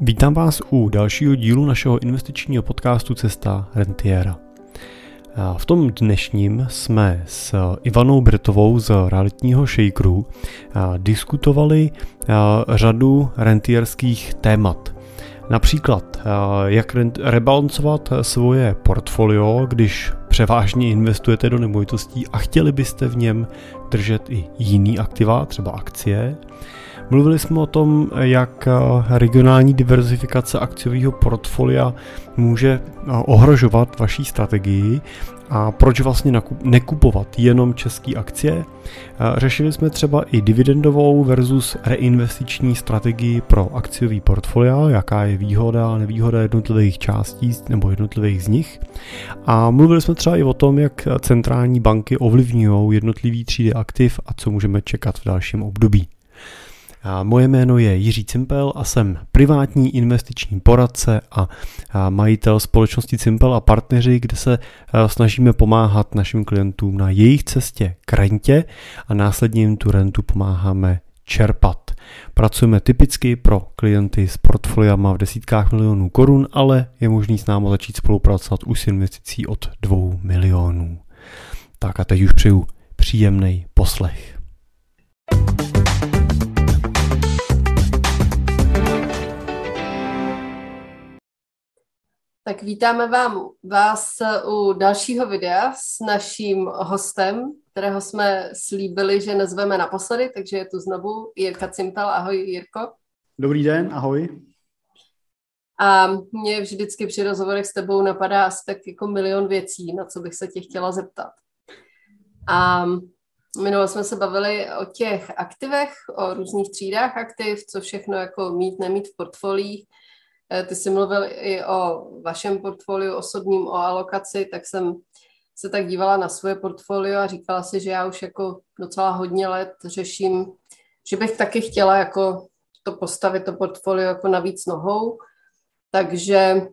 Vítám vás u dalšího dílu našeho investičního podcastu Cesta Rentiera. V tom dnešním jsme s Ivanou Brtovou z realitního shakeru diskutovali řadu rentierských témat. Například, jak rebalancovat svoje portfolio, když převážně investujete do nemovitostí a chtěli byste v něm držet i jiný aktiva, třeba akcie, Mluvili jsme o tom, jak eh, regionální diverzifikace akciového portfolia může eh, ohrožovat vaší strategii a proč vlastně nekupovat jenom české akcie. Eh, řešili jsme třeba i dividendovou versus reinvestiční strategii pro akciový portfolia, jaká je výhoda a nevýhoda jednotlivých částí nebo jednotlivých z nich. A mluvili jsme třeba i o tom, jak centrální banky ovlivňují jednotlivý třídy aktiv a co můžeme čekat v dalším období. Moje jméno je Jiří Cimpel a jsem privátní investiční poradce a majitel společnosti Cimpel a partneři, kde se snažíme pomáhat našim klientům na jejich cestě k rentě a následně jim tu rentu pomáháme čerpat. Pracujeme typicky pro klienty s portfoliama v desítkách milionů korun, ale je možný s námi začít spolupracovat už s investicí od 2 milionů. Tak a teď už přeju příjemný poslech. Tak vítáme vám, vás u dalšího videa s naším hostem, kterého jsme slíbili, že nazveme naposledy, takže je tu znovu Jirka Cimpel. Ahoj Jirko. Dobrý den, ahoj. A mě vždycky při rozhovorech s tebou napadá asi tak jako milion věcí, na co bych se tě chtěla zeptat. A minule jsme se bavili o těch aktivech, o různých třídách aktiv, co všechno jako mít, nemít v portfolích. Eh, ty jsi mluvil i o vašem portfoliu osobním, o alokaci, tak jsem se tak dívala na svoje portfolio a říkala si, že já už jako docela hodně let řeším, že bych taky chtěla jako to postavit, to portfolio jako navíc nohou, takže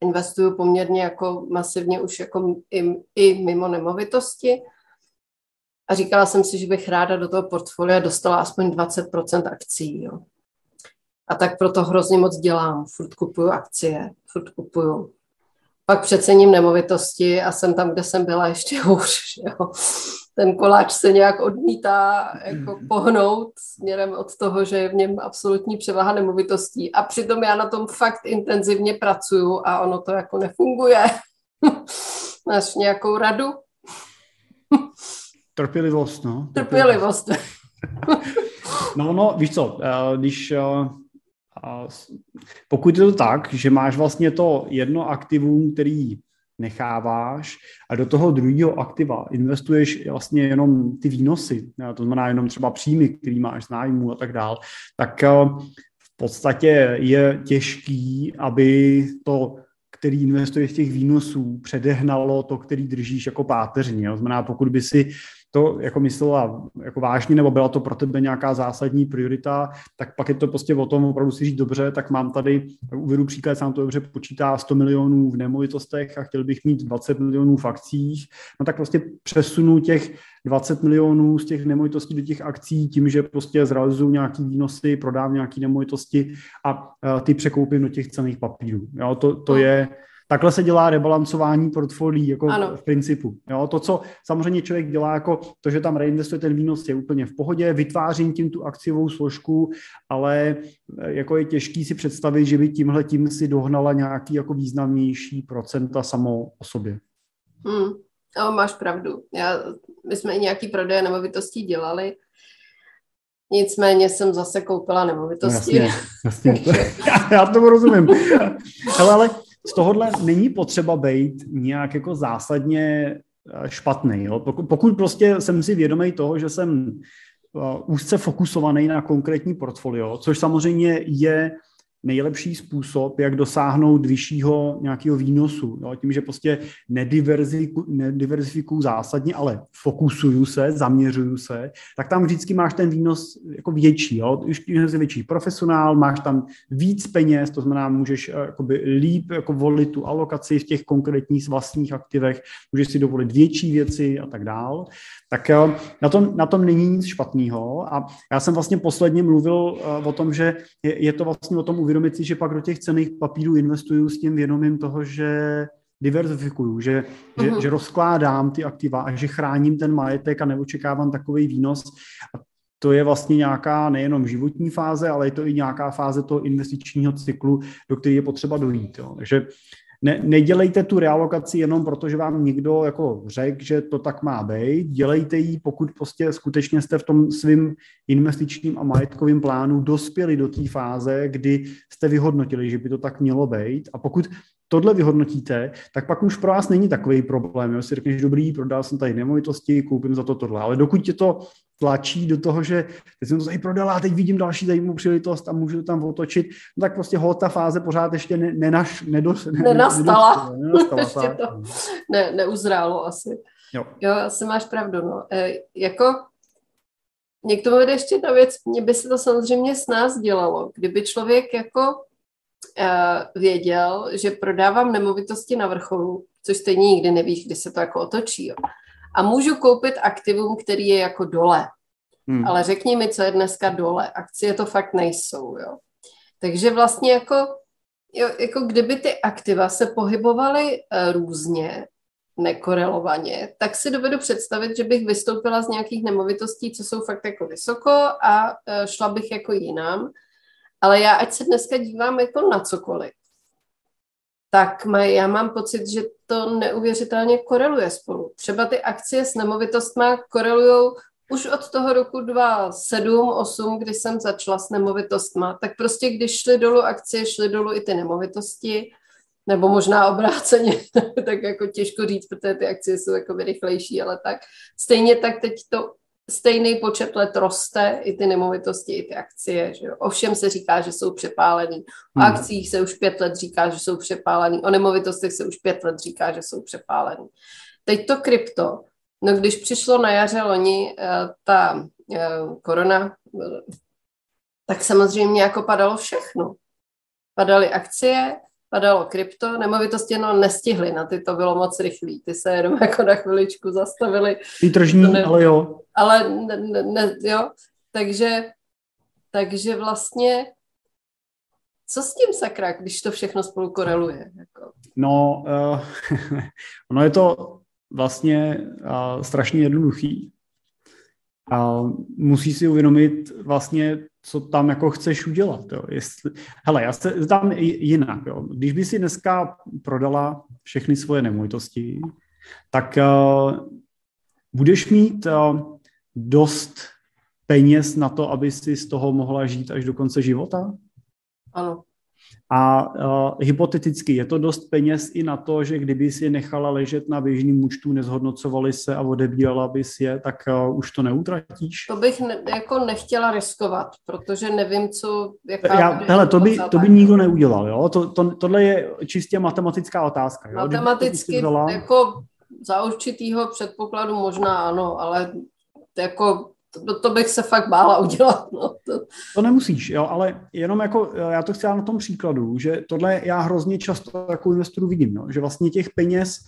investuju poměrně jako masivně už jako i, i mimo nemovitosti. A říkala jsem si, že bych ráda do toho portfolia dostala aspoň 20% akcí. Jo. A tak proto hrozně moc dělám. Furt kupuju akcie, furt kupuju. Pak přecením nemovitosti a jsem tam, kde jsem byla ještě hůř. Jo. Ten koláč se nějak odmítá jako pohnout směrem od toho, že je v něm absolutní převaha nemovitostí. A přitom já na tom fakt intenzivně pracuju a ono to jako nefunguje. Máš nějakou radu? Trpělivost, no. Trpělivost. no, no, víš co, eh, když eh, pokud je to tak, že máš vlastně to jedno aktivum, který necháváš a do toho druhého aktiva investuješ vlastně jenom ty výnosy, to znamená jenom třeba příjmy, který máš z nájmu a tak dál, tak eh, v podstatě je těžký, aby to který investuješ těch výnosů, předehnalo to, který držíš jako páteřní. To znamená, pokud by si to jako myslela jako vážně, nebo byla to pro tebe nějaká zásadní priorita, tak pak je to prostě o tom opravdu si říct dobře, tak mám tady, uvedu příklad, sám to dobře počítá 100 milionů v nemovitostech a chtěl bych mít 20 milionů v akcích, no tak prostě přesunu těch 20 milionů z těch nemovitostí do těch akcí tím, že prostě zrealizuju nějaký výnosy, prodám nějaké nemovitosti a ty překoupím do těch cených papírů. Jo, to, to je Takhle se dělá rebalancování portfolií jako ano. v principu. Jo, to, co samozřejmě člověk dělá, jako to, že tam reinvestuje ten výnos, je úplně v pohodě, vytvářím tím tu akciovou složku, ale eh, jako je těžký si představit, že by tímhle tím si dohnala nějaký jako významnější procenta samo o sobě. Hmm. No, máš pravdu. Já, my jsme i nějaký prodeje nemovitostí dělali, Nicméně jsem zase koupila nemovitosti. No, jasně, jasně. já, já tomu rozumím. Hele, ale z tohohle není potřeba být nějak jako zásadně eh, špatný. Jo? Pokud, pokud prostě jsem si vědomý toho, že jsem uh, úzce fokusovaný na konkrétní portfolio, což samozřejmě je nejlepší způsob, jak dosáhnout vyššího nějakého výnosu. Jo? Tím, že prostě nediverzifikuju zásadně, ale fokusuju se, zaměřuju se, tak tam vždycky máš ten výnos jako větší. Jo? Už jsi větší profesionál, máš tam víc peněz, to znamená, můžeš eh, jakoby líp jako volit tu alokaci v těch konkrétních vlastních aktivech, můžeš si dovolit větší věci a tak dál. Tak eh, na tom, na tom není nic špatného. A já jsem vlastně posledně mluvil eh, o tom, že je, je to vlastně o tom uvědomit si, že pak do těch cených papírů investuju s tím vědomím toho, že diverzifikuju, že, uh-huh. že, mhm. že rozkládám ty aktiva a že chráním ten majetek a neočekávám takový výnos. A to je vlastně nějaká nejenom životní fáze, ale je to i nějaká fáze toho investičního cyklu, do které je potřeba dojít. Jo. Takže ne, nedělejte tu realokaci jenom proto, že vám někdo jako řekl, že to tak má být. Dělejte ji, pokud prostě skutečně jste v tom svým investičním a majetkovým plánu dospěli do té fáze, kdy jste vyhodnotili, že by to tak mělo být. A pokud tohle vyhodnotíte, tak pak už pro vás není takový problém. Jo? Si řekneš, dobrý, prodal jsem tady nemovitosti, koupím za to tohle. Ale dokud tě to tlačí do toho, že teď jsem to tady prodal a teď vidím další zajímavou příležitost a můžu to tam otočit, no tak prostě hol ta fáze pořád ještě ne, nenaš, nedos, ne, nenastala. nenastala ještě to ne, neuzrálo asi. Jo. jo, asi máš pravdu. No. E, jako mě k tomu vede ještě jedna věc, mě by se to samozřejmě s nás dělalo, kdyby člověk jako uh, věděl, že prodávám nemovitosti na vrcholu, což stejně nikdy nevíš, kdy se to jako otočí. Jo a můžu koupit aktivum, který je jako dole. Hmm. Ale řekni mi, co je dneska dole. Akcie to fakt nejsou, jo. Takže vlastně jako, jo, jako kdyby ty aktiva se pohybovaly uh, různě, nekorelovaně, tak si dovedu představit, že bych vystoupila z nějakých nemovitostí, co jsou fakt jako vysoko a uh, šla bych jako jinam. Ale já, ať se dneska dívám jako na cokoliv, tak maj, já mám pocit, že to neuvěřitelně koreluje spolu. Třeba ty akcie s nemovitostmi korelují už od toho roku 2007, 8, kdy jsem začala s nemovitostma, tak prostě když šly dolů akcie, šly dolů i ty nemovitosti, nebo možná obráceně, tak jako těžko říct, protože ty akcie jsou jako rychlejší, ale tak. Stejně tak teď to stejný počet let roste, i ty nemovitosti, i ty akcie. Že jo? Ovšem se říká, že jsou přepálený. O hmm. akcích se už pět let říká, že jsou přepálený. O nemovitostech se už pět let říká, že jsou přepálený. Teď to krypto. No když přišlo na jaře loni uh, ta uh, korona, tak samozřejmě jako padalo všechno. Padaly akcie, padalo krypto, nemovitosti no nestihly, na ty to bylo moc rychlý, ty se jenom jako na chviličku zastavili. Ty tržní, ne, ale jo. Ale ne, ne, ne, jo, takže, takže vlastně co s tím sakra, když to všechno spolu koreluje? Jako? No, uh, ono je to vlastně uh, strašně jednoduchý. A musí si uvědomit vlastně, co tam jako chceš udělat. Jo. Jestli, hele, já se tam jinak. Jo. Když by si dneska prodala všechny svoje nemovitosti, tak uh, budeš mít uh, dost peněz na to, aby si z toho mohla žít až do konce života? Ano. A uh, hypoteticky je to dost peněz i na to, že kdyby si je nechala ležet na běžným účtu, nezhodnocovali se a odebírala bys je, tak uh, už to neutratíš? To bych ne, jako nechtěla riskovat, protože nevím, co... Jaká Já, hele, to by, to by nikdo neudělal, jo? To, to, tohle je čistě matematická otázka. Jo? Matematicky vzala... jako za určitýho předpokladu možná ano, ale jako to, to bych se fakt bála udělat. No. To... to nemusíš, jo, ale jenom jako, já to chci na tom příkladu, že tohle já hrozně často jako investoru vidím, no, že vlastně těch peněz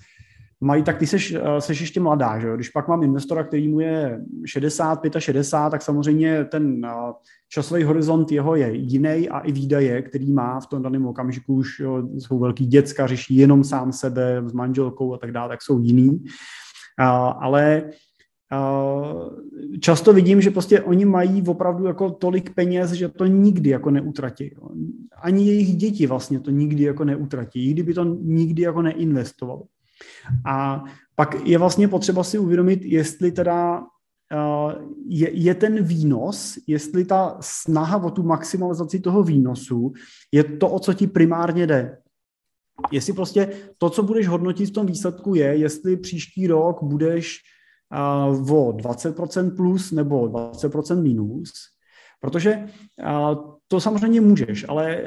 mají, tak ty seš, seš ještě mladá, že jo? Když pak mám investora, který mu je 60, 65, tak samozřejmě ten časový horizont jeho je jiný a i výdaje, který má v tom daném okamžiku už jo, jsou velký děcka, řeší jenom sám sebe s manželkou a tak dále, tak jsou jiný. Ale často vidím, že prostě oni mají opravdu jako tolik peněz, že to nikdy jako neutratí. Ani jejich děti vlastně to nikdy jako neutratí, i kdyby to nikdy jako neinvestovali. A pak je vlastně potřeba si uvědomit, jestli teda je, je ten výnos, jestli ta snaha o tu maximalizaci toho výnosu je to, o co ti primárně jde. Jestli prostě to, co budeš hodnotit v tom výsledku je, jestli příští rok budeš o 20% plus nebo 20% minus, Protože to samozřejmě můžeš, ale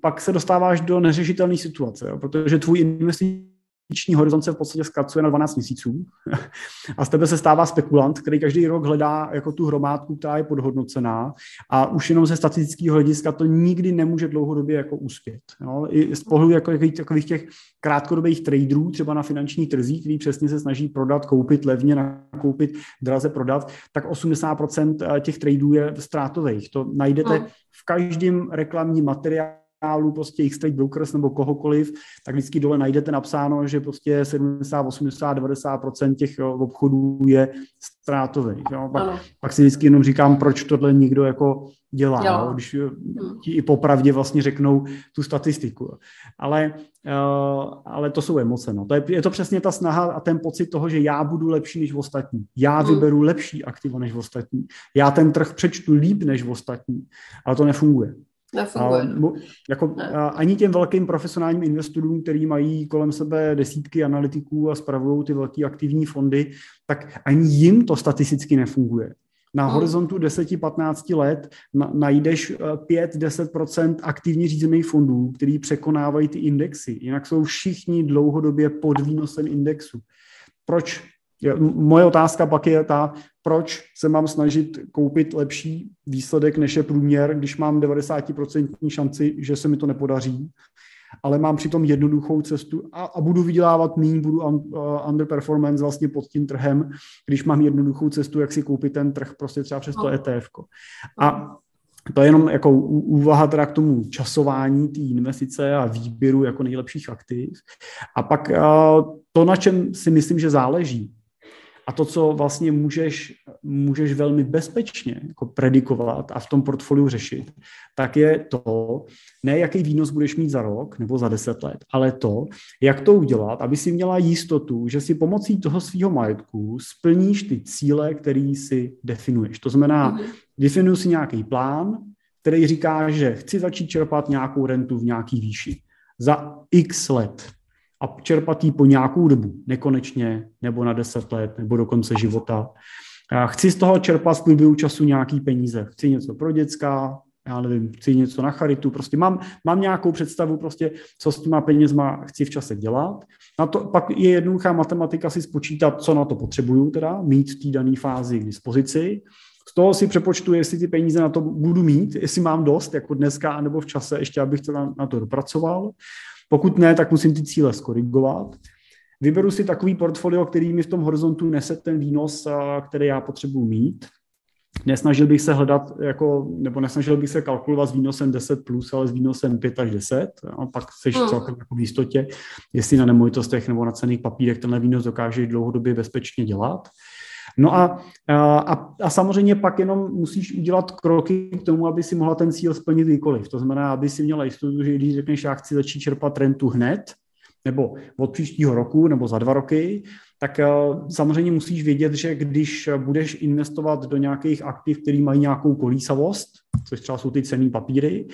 pak se dostáváš do neřešitelné situace, protože tvůj investiční investiční horizont se v podstatě zkracuje na 12 měsíců a z tebe se stává spekulant, který každý rok hledá jako tu hromádku, která je podhodnocená a už jenom ze statistického hlediska to nikdy nemůže dlouhodobě jako uspět. Jo? I z pohledu jako takových těch krátkodobých traderů, třeba na finanční trzích, který přesně se snaží prodat, koupit levně, nakoupit, draze prodat, tak 80% těch traderů je ztrátových. To najdete v každém reklamním materiálu kanálu, prostě X-Trade Brokers nebo kohokoliv, tak vždycky dole najdete napsáno, že prostě 70, 80, 90% těch obchodů je ztrátových. Jo. Pak, pak, si vždycky jenom říkám, proč tohle někdo jako dělá, jo. když eh, hmm. ti i popravdě vlastně řeknou tu statistiku. Ale, uh, ale to jsou emoce. No. To je, je to přesně ta snaha a ten pocit toho, že já budu lepší než ostatní. Já hmm. vyberu lepší aktivo než ostatní. Já ten trh přečtu líp než ostatní. Ale to nefunguje. Nefunguje. A, jako, ne. a ani těm velkým profesionálním investorům, který mají kolem sebe desítky analytiků a spravují ty velké aktivní fondy, tak ani jim to statisticky nefunguje. Na hmm. horizontu 10-15 let na, najdeš 5-10% eh, aktivně řízených fondů, který překonávají ty indexy. Jinak jsou všichni dlouhodobě pod výnosem indexu. Proč Moje otázka pak je ta, proč se mám snažit koupit lepší výsledek než je průměr, když mám 90% šanci, že se mi to nepodaří, ale mám přitom jednoduchou cestu a, a budu vydělávat méně, budu un, uh, underperformance vlastně pod tím trhem, když mám jednoduchou cestu, jak si koupit ten trh prostě třeba přes to no. ETF. A to je jenom jako úvaha teda k tomu časování té investice a výběru jako nejlepších aktiv. A pak uh, to, na čem si myslím, že záleží, a to, co vlastně můžeš, můžeš velmi bezpečně jako predikovat a v tom portfoliu řešit, tak je to, ne jaký výnos budeš mít za rok nebo za deset let, ale to, jak to udělat, aby si měla jistotu, že si pomocí toho svého majetku splníš ty cíle, který si definuješ. To znamená, mm-hmm. definuji si nějaký plán, který říká, že chci začít čerpat nějakou rentu v nějaký výši za x let a čerpat ji po nějakou dobu, nekonečně, nebo na deset let, nebo do konce života. Já chci z toho čerpat v průběhu času nějaký peníze. Chci něco pro děcka, já nevím, chci něco na charitu, prostě mám, mám nějakou představu, prostě, co s těma penězma chci v čase dělat. Na to pak je jednoduchá matematika si spočítat, co na to potřebuju, teda mít v té dané fázi k dispozici. Z toho si přepočtu, jestli ty peníze na to budu mít, jestli mám dost, jako dneska, nebo v čase, ještě abych to na, na to dopracoval. Pokud ne, tak musím ty cíle skorigovat. Vyberu si takový portfolio, který mi v tom horizontu nese ten výnos, který já potřebuji mít. Nesnažil bych se hledat, jako, nebo nesnažil bych se kalkulovat s výnosem 10 plus, ale s výnosem 5 až 10. A pak jsi hmm. celkem jako v jistotě, jestli na nemovitostech nebo na cených papírech tenhle výnos dokáže dlouhodobě bezpečně dělat. No a, a, a samozřejmě pak jenom musíš udělat kroky k tomu, aby si mohla ten cíl splnit kdykoliv. To znamená, aby si měla jistotu, že když řekneš, já chci začít čerpat rentu hned, nebo od příštího roku, nebo za dva roky, tak samozřejmě musíš vědět, že když budeš investovat do nějakých aktiv, které mají nějakou kolísavost, což třeba jsou ty cený papíry,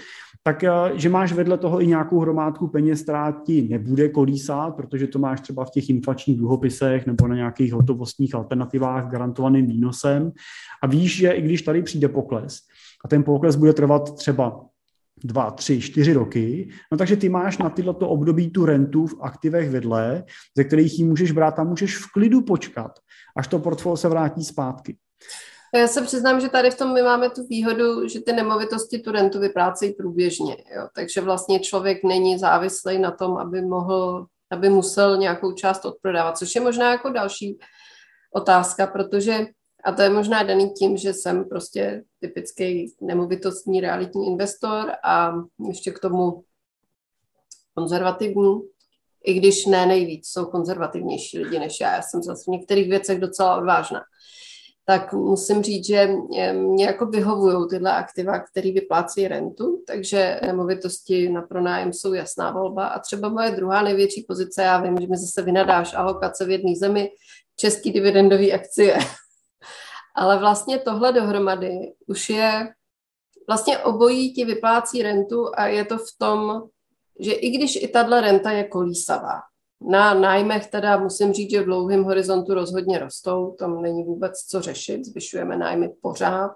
tak eh, že máš vedle toho i nějakou hromádku peněz, která ti nebude kolísat, protože to máš třeba v těch inflačních dluhopisech nebo na nějakých hotovostních alternativách garantovaným výnosem a víš, že i když tady přijde pokles a ten pokles bude trvat třeba dva, tři, čtyři roky, no takže ty máš na tyhle období tu rentu v aktivech vedle, ze kterých ji můžeš brát a můžeš v klidu počkat, až to portfolio se vrátí zpátky. Já se přiznám, že tady v tom my máme tu výhodu, že ty nemovitosti tu rentu vyplácejí průběžně. Jo? Takže vlastně člověk není závislý na tom, aby mohl, aby musel nějakou část odprodávat, což je možná jako další otázka, protože a to je možná daný tím, že jsem prostě typický nemovitostní realitní investor a ještě k tomu konzervativní, i když ne nejvíc, jsou konzervativnější lidi než já. Já jsem zase v některých věcech docela odvážná tak musím říct, že mě jako vyhovují tyhle aktiva, které vyplácí rentu, takže nemovitosti na pronájem jsou jasná volba. A třeba moje druhá největší pozice, já vím, že mi zase vynadáš alokace v jedné zemi, český dividendový akcie. Ale vlastně tohle dohromady už je, vlastně obojí ti vyplácí rentu a je to v tom, že i když i tahle renta je kolísavá, na nájmech teda musím říct, že v dlouhém horizontu rozhodně rostou, tam není vůbec co řešit, zvyšujeme nájmy pořád,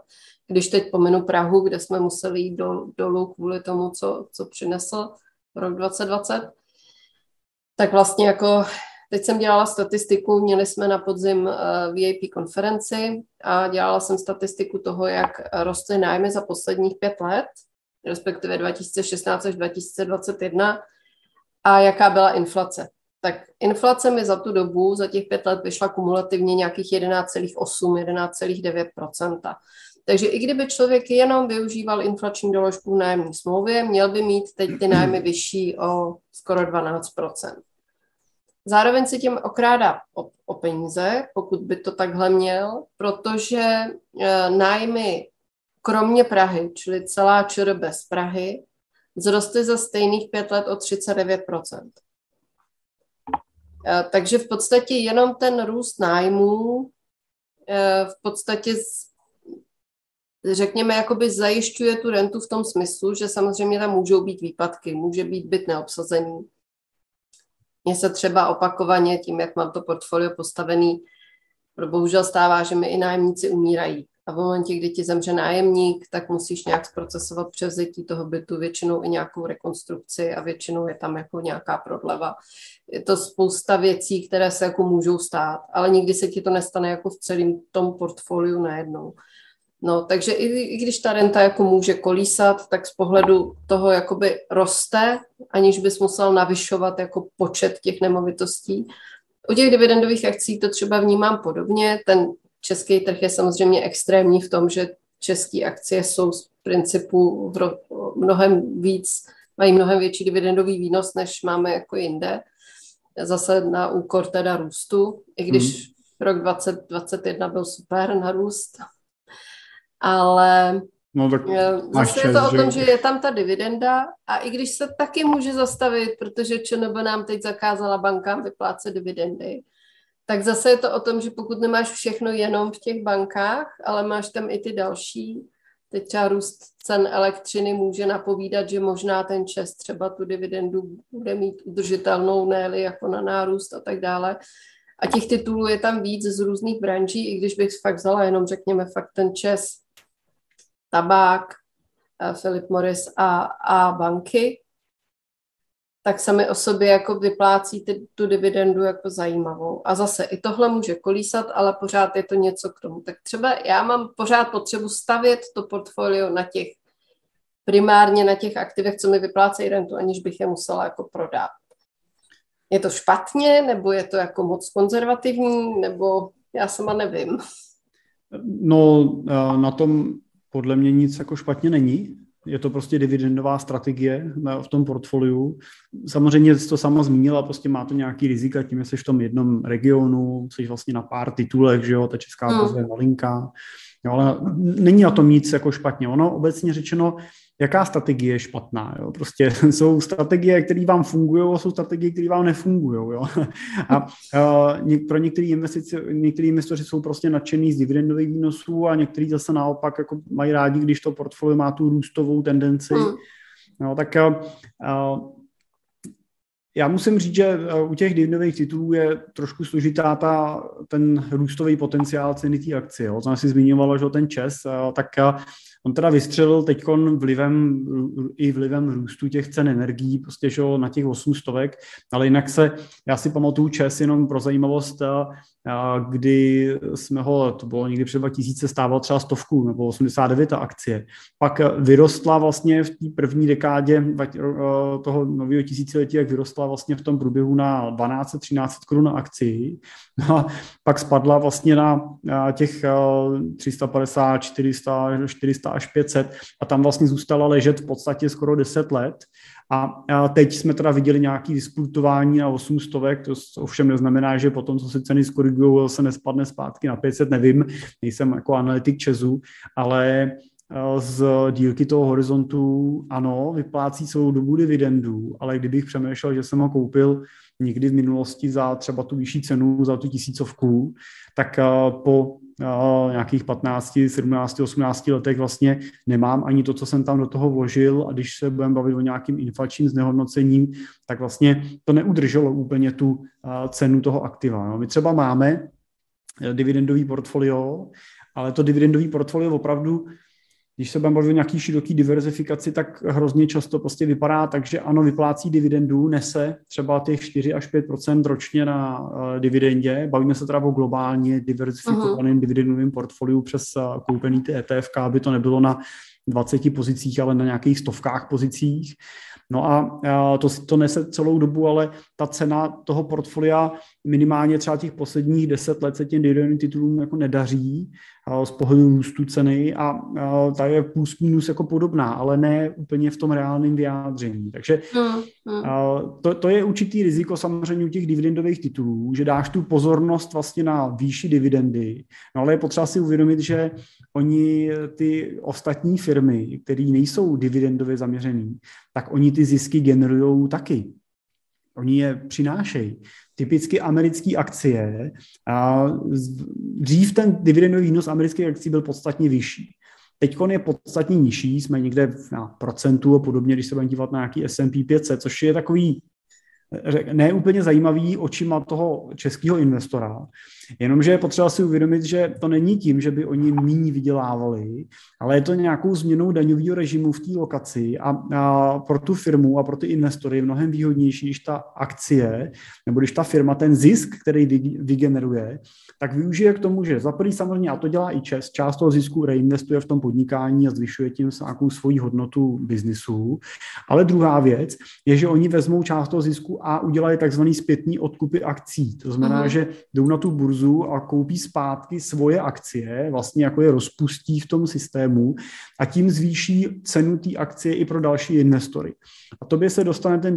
když teď pominu Prahu, kde jsme museli jít do, dolů kvůli tomu, co, co přinesl rok 2020, tak vlastně jako teď jsem dělala statistiku, měli jsme na podzim eh, VIP konferenci a dělala jsem statistiku toho, jak rostly nájmy za posledních pět let, respektive 2016 až 2021 a jaká byla inflace. Tak inflace mi za tu dobu, za těch pět let vyšla kumulativně nějakých 11,8, 11,9% takže i kdyby člověk jenom využíval inflační doložku v nájemní smlouvě, měl by mít teď ty nájmy vyšší o skoro 12% Zároveň si tím okrádá o, o peníze, pokud by to takhle měl, protože e, nájmy kromě Prahy, čili celá ČR bez Prahy, vzrostly za stejných pět let o 39 e, Takže v podstatě jenom ten růst nájmů e, v podstatě řekněme, jakoby zajišťuje tu rentu v tom smyslu, že samozřejmě tam můžou být výpadky, může být byt neobsazený. Mně se třeba opakovaně tím, jak mám to portfolio postavený, bohužel stává, že mi i nájemníci umírají. A v momentě, kdy ti zemře nájemník, tak musíš nějak zprocesovat převzetí toho bytu, většinou i nějakou rekonstrukci a většinou je tam jako nějaká prodleva. Je to spousta věcí, které se jako můžou stát, ale nikdy se ti to nestane jako v celém tom portfoliu najednou. No, takže i, i když ta renta jako může kolísat, tak z pohledu toho jakoby roste, aniž bys musel navyšovat jako počet těch nemovitostí. U těch dividendových akcí to třeba vnímám podobně. Ten český trh je samozřejmě extrémní v tom, že české akcie jsou z principu mnohem víc, mají mnohem větší dividendový výnos, než máme jako jinde. Zase na úkor teda růstu, i když hmm. rok 2021 byl super na růst, ale No, tak eh, Zase je to o tom, že je tam ta dividenda a i když se taky může zastavit, protože ČNB nám teď zakázala bankám vyplácet dividendy, tak zase je to o tom, že pokud nemáš všechno jenom v těch bankách, ale máš tam i ty další, teď třeba růst cen elektřiny může napovídat, že možná ten čes třeba tu dividendu bude mít udržitelnou, ne jako na nárůst a tak dále. A těch titulů je tam víc z různých branží, i když bych fakt vzala jenom, řekněme, fakt ten čes tabák, eh, Philip Morris a, a banky, tak sami o sobě jako vyplácí ty, tu dividendu jako zajímavou. A zase i tohle může kolísat, ale pořád je to něco k tomu. Tak třeba já mám pořád potřebu stavět to portfolio na těch, primárně na těch aktivech, co mi vyplácejí rentu, aniž bych je musela jako prodat. Je to špatně, nebo je to jako moc konzervativní, nebo já sama nevím. No, eh, na tom podle mě nic jako špatně není. Je to prostě dividendová strategie v tom portfoliu. Samozřejmě jsi to sama zmínila, prostě má to nějaký rizika tím, že jsi v tom jednom regionu, jsi vlastně na pár titulech, že jo, ta česká hmm. je malinká. Jo, ale není na tom nic jako špatně. Ono obecně řečeno, jaká strategie je špatná. Jo? Prostě jsou strategie, které vám fungují a jsou strategie, které vám nefungují. A, a pro některé investice, některé investoři jsou prostě nadšený z dividendových výnosů a někteří zase naopak jako mají rádi, když to portfolio má tu růstovou tendenci. Mm. No, tak a, já musím říct, že u těch dividendových titulů je trošku složitá ta, ten růstový potenciál ceny té akcie. Jo. Jsem si zmiňovala, že ten ČES, tak On teda vystřelil teď vlivem, i vlivem růstu těch cen energií, prostě že na těch 800, ale jinak se, já si pamatuju čes jenom pro zajímavost, kdy jsme ho, to bylo někdy před 2000, stával třeba stovku nebo 89 akcie. Pak vyrostla vlastně v té první dekádě toho nového tisíciletí, jak vyrostla vlastně v tom průběhu na 12-13 korun na akci. No a pak spadla vlastně na těch 350, 400, 400 až 500 a tam vlastně zůstala ležet v podstatě skoro 10 let. A teď jsme teda viděli nějaké disputování na 800, to ovšem neznamená, že potom, co se ceny skorigují, se nespadne zpátky na 500, nevím, nejsem jako analytik Česu, ale z dílky toho horizontu, ano, vyplácí celou dobu dividendů, ale kdybych přemýšlel, že jsem ho koupil někdy v minulosti za třeba tu vyšší cenu, za tu tisícovku, tak po nějakých 15, 17, 18 letech vlastně nemám ani to, co jsem tam do toho vložil a když se budeme bavit o nějakým inflačním znehodnocením, tak vlastně to neudrželo úplně tu cenu toho aktiva. No. My třeba máme eh, dividendový portfolio, ale to dividendový portfolio opravdu když se budeme o nějaký široký diverzifikaci, tak hrozně často prostě vypadá tak, že ano, vyplácí dividendu, nese třeba těch 4 až 5% ročně na uh, dividendě. Bavíme se teda o globálně diverzifikovaném uh-huh. dividendovém portfoliu přes uh, koupený ty ETF, aby to nebylo na 20 pozicích, ale na nějakých stovkách pozicích. No a to, to nese celou dobu, ale ta cena toho portfolia minimálně třeba těch posledních deset let se těm dividendovým titulům jako nedaří z pohledu růstu ceny a ta je plus minus jako podobná, ale ne úplně v tom reálném vyjádření. Takže hmm, hmm. To, to je určitý riziko samozřejmě u těch dividendových titulů, že dáš tu pozornost vlastně na výši dividendy, no ale je potřeba si uvědomit, že oni ty ostatní firmy, které nejsou dividendově zaměřený, tak oni ty zisky generují taky. Oni je přinášejí. Typicky americké akcie, a dřív ten dividendový výnos amerických akcí byl podstatně vyšší. Teď je podstatně nižší, jsme někde na procentu a podobně, když se budeme dívat na nějaký S&P 500, což je takový ne úplně zajímavý očima toho českého investora, jenomže je potřeba si uvědomit, že to není tím, že by oni méně vydělávali, ale je to nějakou změnou daňového režimu v té lokaci a, a pro tu firmu a pro ty investory je mnohem výhodnější, když ta akcie nebo když ta firma ten zisk, který vygeneruje, tak využije k tomu, že za prvý samozřejmě, a to dělá i čes, část toho zisku reinvestuje v tom podnikání a zvyšuje tím nějakou svoji hodnotu biznisu. Ale druhá věc je, že oni vezmou část toho zisku a udělají takzvaný zpětný odkupy akcí. To znamená, uh-huh. že jdou na tu burzu a koupí zpátky svoje akcie, vlastně jako je rozpustí v tom systému a tím zvýší cenu té akcie i pro další investory. A tobě se dostane ten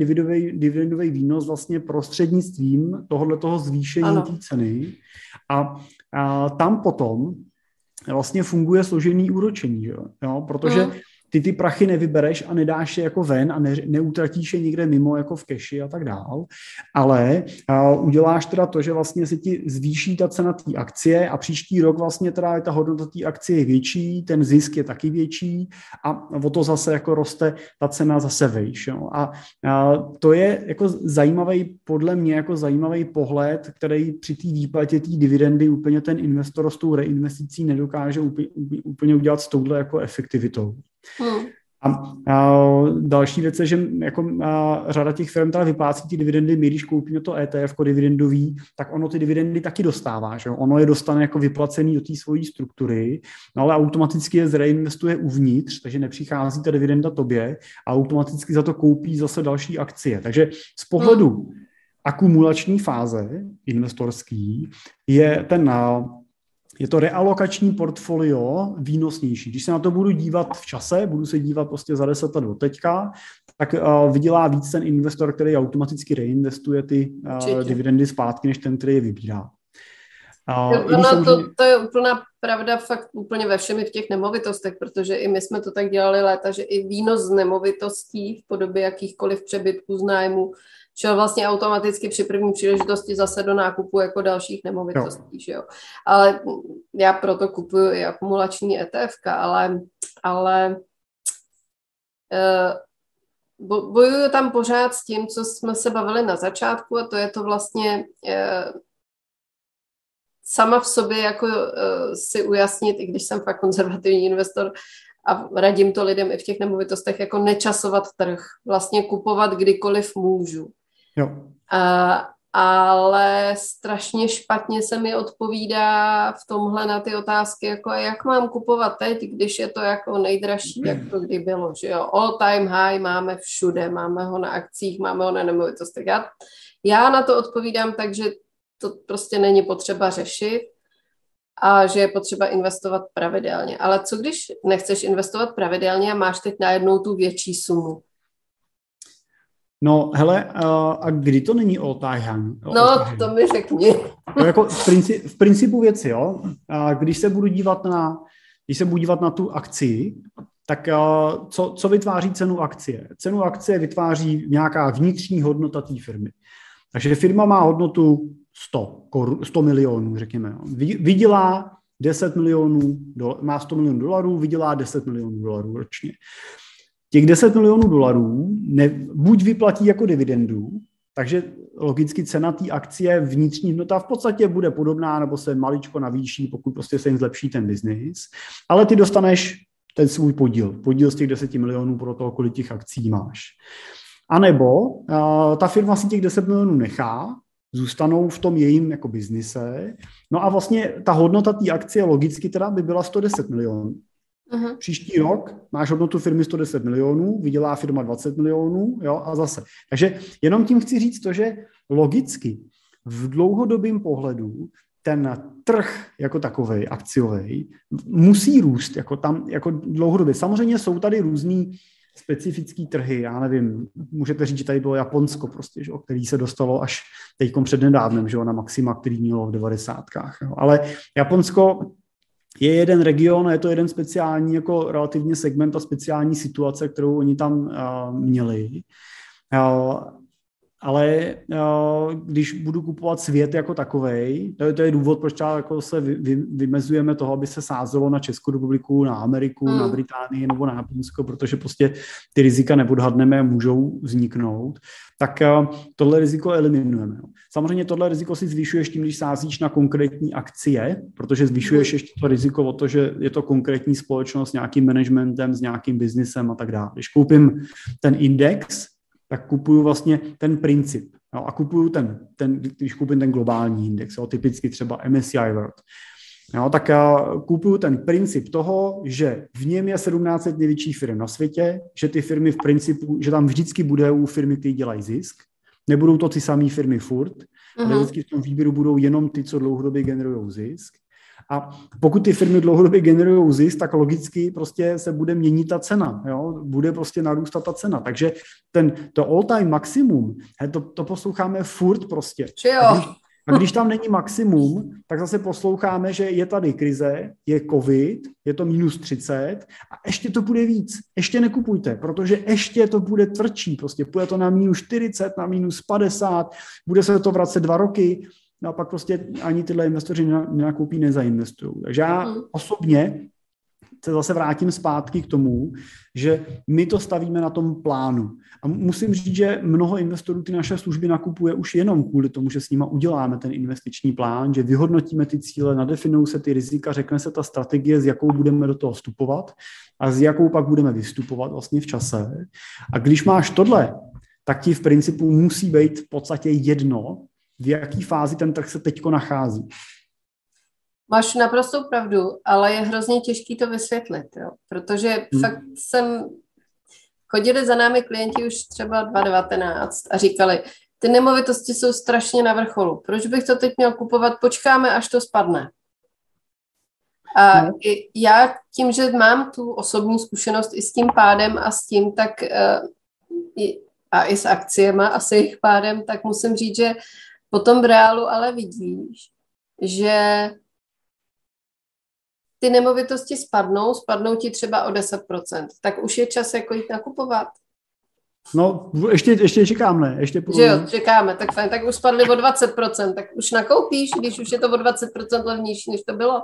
dividendový výnos vlastně prostřednictvím tohohle toho zvýšení té ceny a, a tam potom vlastně funguje složený úročení, jo? Jo? protože mm ty ty prachy nevybereš a nedáš je jako ven a ne, neutratíš je někde mimo jako v keši a tak dál, ale a uděláš teda to, že vlastně se ti zvýší ta cena té akcie a příští rok vlastně teda je ta hodnota té akcie je větší, ten zisk je taky větší a o to zase jako roste ta cena zase vejš. A, a to je jako zajímavý, podle mě jako zajímavý pohled, který při té výplatě té dividendy úplně ten investor s tou reinvesticí nedokáže úplně, úplně udělat s touhle jako efektivitou. Hmm. A, a další věc je, že jako a řada těch firm teda vyplácí ty dividendy, my když koupíme to ETF jako dividendový, tak ono ty dividendy taky dostává, že ono je dostane jako vyplacený do té svojí struktury, no ale automaticky je zreinvestuje uvnitř, takže nepřichází ta dividenda tobě a automaticky za to koupí zase další akcie. Takže z pohledu hmm. akumulační fáze investorský je ten je to realokační portfolio výnosnější. Když se na to budu dívat v čase, budu se dívat prostě za 10 let do teďka, tak uh, vydělá víc ten investor, který automaticky reinvestuje ty uh, dividendy zpátky, než ten, který je vybírá. Uh, no, to, to je úplná pravda fakt úplně ve všemi v těch nemovitostech, protože i my jsme to tak dělali léta, že i výnos z nemovitostí v podobě jakýchkoliv přebytků z nájmu šel vlastně automaticky při první příležitosti zase do nákupu jako dalších nemovitostí, jo. že jo. Ale já proto kupuju i akumulační ETF, ale, ale uh, bojuju tam pořád s tím, co jsme se bavili na začátku a to je to vlastně uh, sama v sobě jako uh, si ujasnit, i když jsem fakt konzervativní investor, a radím to lidem i v těch nemovitostech, jako nečasovat trh, vlastně kupovat kdykoliv můžu. Jo. A, ale strašně špatně se mi odpovídá v tomhle na ty otázky, jako jak mám kupovat teď, když je to jako nejdražší, jak to kdy bylo, že jo, all time high máme všude, máme ho na akcích, máme ho na nemovitostech. Já, já na to odpovídám tak, že to prostě není potřeba řešit a že je potřeba investovat pravidelně. Ale co když nechceš investovat pravidelně a máš teď najednou tu větší sumu? No, hele, a kdy to není all time No, to mi řekni. No, jako v, principu, v principu věci, jo. A když se budu dívat na, když se budu dívat na tu akci, tak co, co vytváří cenu akcie? Cenu akcie vytváří nějaká vnitřní hodnota té firmy. Takže firma má hodnotu 100, 100 milionů, řekněme. Vydělá 10 milionů, má 100 milionů dolarů, vydělá 10 milionů dolarů ročně. Těch 10 milionů dolarů ne, buď vyplatí jako dividendu, takže logicky cena té akcie vnitřní hodnota v podstatě bude podobná nebo se maličko navýší, pokud prostě se jim zlepší ten biznis, ale ty dostaneš ten svůj podíl, podíl z těch 10 milionů pro toho, kolik těch akcí máš. A nebo uh, ta firma si těch 10 milionů nechá, zůstanou v tom jejím jako biznise. No a vlastně ta hodnota té akcie logicky teda by byla 110 milionů. Uh-huh. Příští rok máš hodnotu firmy 110 milionů, vydělá firma 20 milionů, jo, a zase. Takže jenom tím chci říct to, že logicky v dlouhodobém pohledu ten trh jako takový akciový musí růst jako tam jako dlouhodobě. Samozřejmě jsou tady různý specifický trhy, já nevím, můžete říct, že tady bylo Japonsko prostě, že, který se dostalo až teď před nedávnem, že, na maxima, který mělo v 90. Jo. Ale Japonsko je jeden region, je to jeden speciální jako relativně segment a speciální situace, kterou oni tam uh, měli. Uh, ale uh, když budu kupovat svět jako takový, to, to je důvod, proč třeba jako se vy, vy, vymezujeme toho, aby se sázelo na Českou republiku, na Ameriku, mm. na Británii nebo na Japonsko, protože prostě ty rizika neodhadneme, můžou vzniknout, tak uh, tohle riziko eliminujeme. Samozřejmě tohle riziko si zvyšuješ tím, když sázíš na konkrétní akcie, protože zvyšuješ mm. ještě to riziko o to, že je to konkrétní společnost s nějakým managementem, s nějakým biznisem a tak dále. Když koupím ten index, tak kupuju vlastně ten princip. Jo, a kupuju ten, ten, když koupím ten globální index, jo, typicky třeba MSCI World, jo, tak já kupuju ten princip toho, že v něm je 17 největších firm na světě, že ty firmy v principu, že tam vždycky bude u firmy, které dělají zisk, nebudou to ty samé firmy furt, uh-huh. ale mhm. vždycky v tom výběru budou jenom ty, co dlouhodobě generují zisk. A pokud ty firmy dlouhodobě generují zisk, tak logicky prostě se bude měnit ta cena, jo? bude prostě narůstat ta cena. Takže ten, to all-time maximum, he, to, to posloucháme furt prostě. A když, a když tam není maximum, tak zase posloucháme, že je tady krize, je covid, je to minus 30 a ještě to bude víc. Ještě nekupujte, protože ještě to bude tvrdší. Prostě půjde to na minus 40, na minus 50, bude se to vracet dva roky No a pak prostě ani tyhle investoři nenakoupí, nezainvestují. Takže já mhm. osobně se zase vrátím zpátky k tomu, že my to stavíme na tom plánu. A musím říct, že mnoho investorů ty naše služby nakupuje už jenom kvůli tomu, že s nima uděláme ten investiční plán, že vyhodnotíme ty cíle, nadefinují se ty rizika, řekne se ta strategie, s jakou budeme do toho vstupovat a s jakou pak budeme vystupovat vlastně v čase. A když máš tohle, tak ti v principu musí být v podstatě jedno, v jaký fázi ten trh se teďko nachází. Máš naprostou pravdu, ale je hrozně těžký to vysvětlit, jo? protože hmm. fakt jsem, chodili za námi klienti už třeba 2019 a říkali, ty nemovitosti jsou strašně na vrcholu, proč bych to teď měl kupovat, počkáme, až to spadne. A no. já tím, že mám tu osobní zkušenost i s tím pádem a s tím, tak uh, a i s akciemi a s jejich pádem, tak musím říct, že Potom v reálu ale vidíš, že ty nemovitosti spadnou, spadnou ti třeba o 10%, tak už je čas jako jít nakupovat. No, ještě, ještě čekám, ne? Ještě půl... Že jo, čekáme, tak fajn, tak už spadly o 20%, tak už nakoupíš, když už je to o 20% levnější, než to bylo.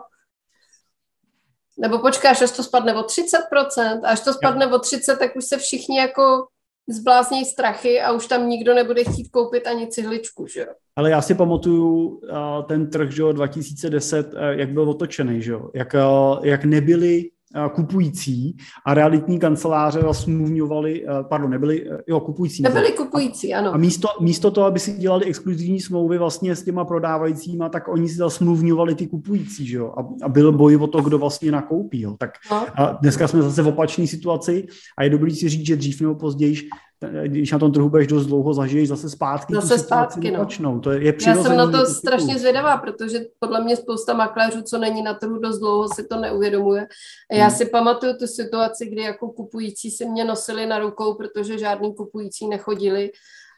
Nebo počkáš, až to spadne o 30%, a až to spadne jo. o 30%, tak už se všichni jako zblázní strachy a už tam nikdo nebude chtít koupit ani cihličku, že jo. Ale já si pamatuju ten trh, že jo, 2010, jak byl otočený, že jo, jak, jak nebyly kupující a realitní kanceláře smluvňovali, pardon, nebyli, jo, kupující. Nebyli kupující, ano. A místo, místo toho, aby si dělali exkluzivní smlouvy vlastně s těma prodávajícíma, tak oni si zasmluvňovali ty kupující, že jo, a, a byl boj o to, kdo vlastně nakoupí, jo. Tak no. a dneska jsme zase v opačné situaci a je dobrý si říct, že dřív nebo později když na tom trhu budeš dost dlouho, zažiješ zase zpátky. Zase zpátky, no. To je, je Já jsem na to strašně zvědavá, protože podle mě spousta makléřů, co není na trhu dost dlouho, si to neuvědomuje. Já hmm. si pamatuju tu situaci, kdy jako kupující si mě nosili na rukou, protože žádný kupující nechodili.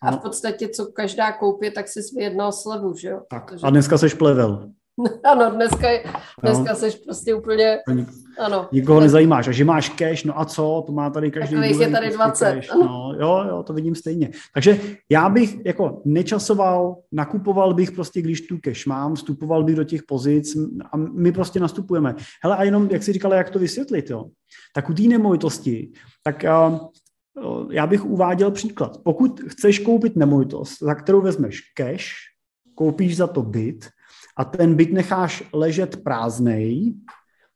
A v podstatě, co každá koupě, tak si vyjednal slevu, že jo? Tak. Protože... A dneska seš plevel. Ano, dneska, je, dneska no. jsi prostě úplně, ano. Nikoho nezajímáš. A že máš cash, no a co? To má tady každý Takových je tady 20. Prostě cash. No, jo, jo, to vidím stejně. Takže já bych jako nečasoval, nakupoval bych prostě, když tu cash mám, vstupoval bych do těch pozic a my prostě nastupujeme. Hele, a jenom, jak jsi říkala, jak to vysvětlit, jo? Tak u té nemovitosti, tak uh, já bych uváděl příklad. Pokud chceš koupit nemovitost, za kterou vezmeš cash, koupíš za to byt, a ten byt necháš ležet prázdnej,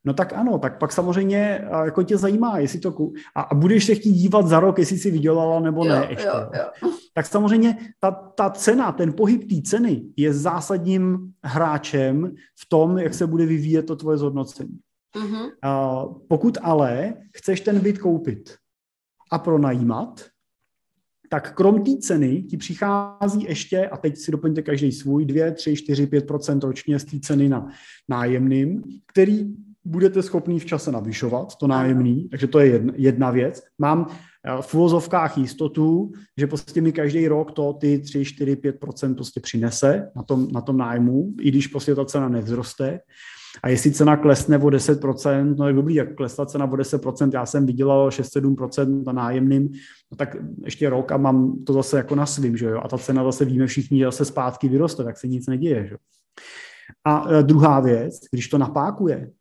No tak ano, tak pak samozřejmě jako tě zajímá, jestli to a, a budeš se chtít dívat za rok, jestli si vydělala nebo jo, ne ještě. Jo, jo. Tak samozřejmě ta, ta cena, ten pohyb té ceny je zásadním hráčem v tom, jak se bude vyvíjet to tvoje zhodnocení. Uh-huh. A pokud ale chceš ten byt koupit a pronajímat, tak krom té ceny ti přichází ještě, a teď si doplňte každý svůj, 2, 3, 4, 5% ročně z té ceny na nájemným, který budete schopný v čase navyšovat, to nájemný, takže to je jedna, jedna věc. Mám eh, v uvozovkách jistotu, že prostě mi každý rok to ty 3, 4, 5% prostě přinese na tom, na tom nájmu, i když prostě ta cena nevzroste. A jestli cena klesne o 10%, no je dobrý, jak klesla cena o 10%, já jsem vydělal 6-7% na nájemným, no tak ještě rok a mám to zase jako na svým, že jo, a ta cena zase víme všichni, že zase zpátky vyroste, tak se nic neděje, že jo. A eh, druhá věc, když to napákuje,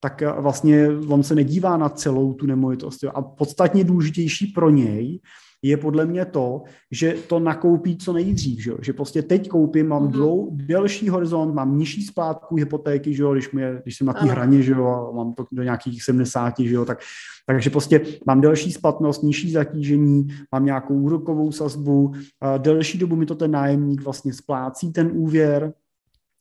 tak eh, vlastně on se nedívá na celou tu nemovitost. Jo. A podstatně důležitější pro něj je podle mě to, že to nakoupí co nejdřív, že, že prostě teď koupím, mám mm-hmm. dlou, delší horizont, mám nižší splátku hypotéky, že jo, když, mě, když jsem na té hraně, že jo, mám to do nějakých 70, že jo, tak, takže prostě mám delší splatnost, nižší zatížení, mám nějakou úrokovou sazbu, delší dobu mi to ten nájemník vlastně splácí ten úvěr,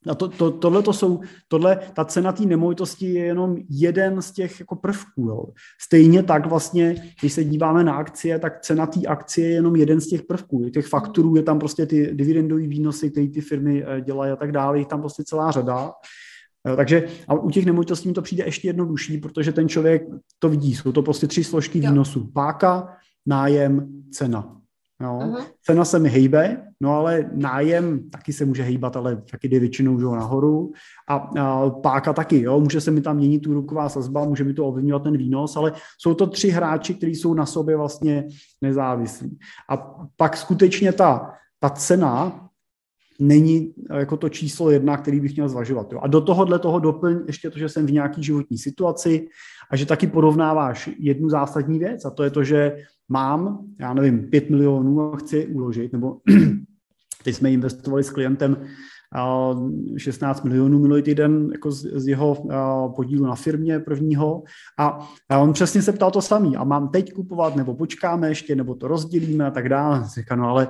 a to, to, tohle, to jsou, tohle, ta cena té nemovitosti je jenom jeden z těch jako prvků. Jo. Stejně tak vlastně, když se díváme na akcie, tak cena té akcie je jenom jeden z těch prvků. Těch faktorů je tam prostě ty dividendové výnosy, které ty firmy eh, dělají a tak dále, je tam prostě celá řada. Takže a u těch nemovitostí mi to přijde ještě jednodušší, protože ten člověk to vidí. Jsou to prostě tři složky výnosu. Páka, nájem, cena. Jo. Uh-huh. Cena se mi hejbe, no ale nájem taky se může hejbat, ale taky jde většinou že, nahoru. A, a páka taky, jo, může se mi tam měnit úroková sazba, může mi to ovlivňovat ten výnos, ale jsou to tři hráči, kteří jsou na sobě vlastně nezávislí. A pak skutečně ta, ta cena není jako to číslo jedna, který bych měl zvažovat. Jo. A do tohohle toho doplň ještě to, že jsem v nějaký životní situaci a že taky porovnáváš jednu zásadní věc a to je to, že mám, já nevím, 5 milionů a chci uložit, nebo teď jsme investovali s klientem 16 milionů minulý týden jako z, z jeho podílu na firmě prvního a, a on přesně se ptal to samý a mám teď kupovat nebo počkáme ještě nebo to rozdělíme a tak dále. Říká, no ale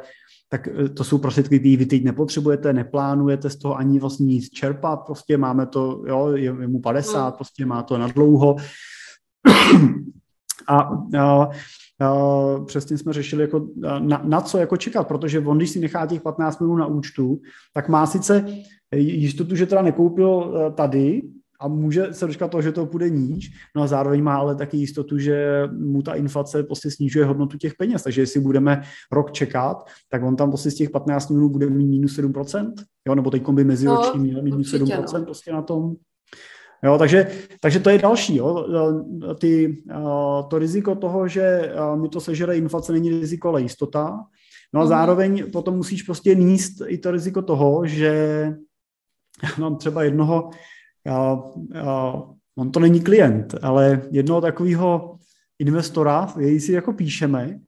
tak e, to jsou prostředky, které vy teď nepotřebujete, neplánujete z toho ani vlastně nic čerpat, prostě máme to, jo, je, je mu 50, hmm. prostě má to na dlouho. A, a Uh, přesně jsme řešili, jako, na, na co jako čekat, protože on, když si nechá těch 15 milionů na účtu, tak má sice jistotu, že teda nekoupil uh, tady a může se dočkat toho, že to půjde níž, no a zároveň má ale taky jistotu, že mu ta inflace prostě snižuje hodnotu těch peněz, takže jestli budeme rok čekat, tak on tam prostě z těch 15 milionů bude mít minus 7%, jo, nebo teď by meziročně no, měl minus 7% no. prostě na tom. Jo, takže, takže to je další. Jo. Ty, to riziko toho, že mi to sežere inflace, není riziko, ale jistota. No a mhm. zároveň potom musíš prostě níst i to riziko toho, že mám třeba jednoho, on to není klient, ale jednoho takového investora, jej si jako píšeme,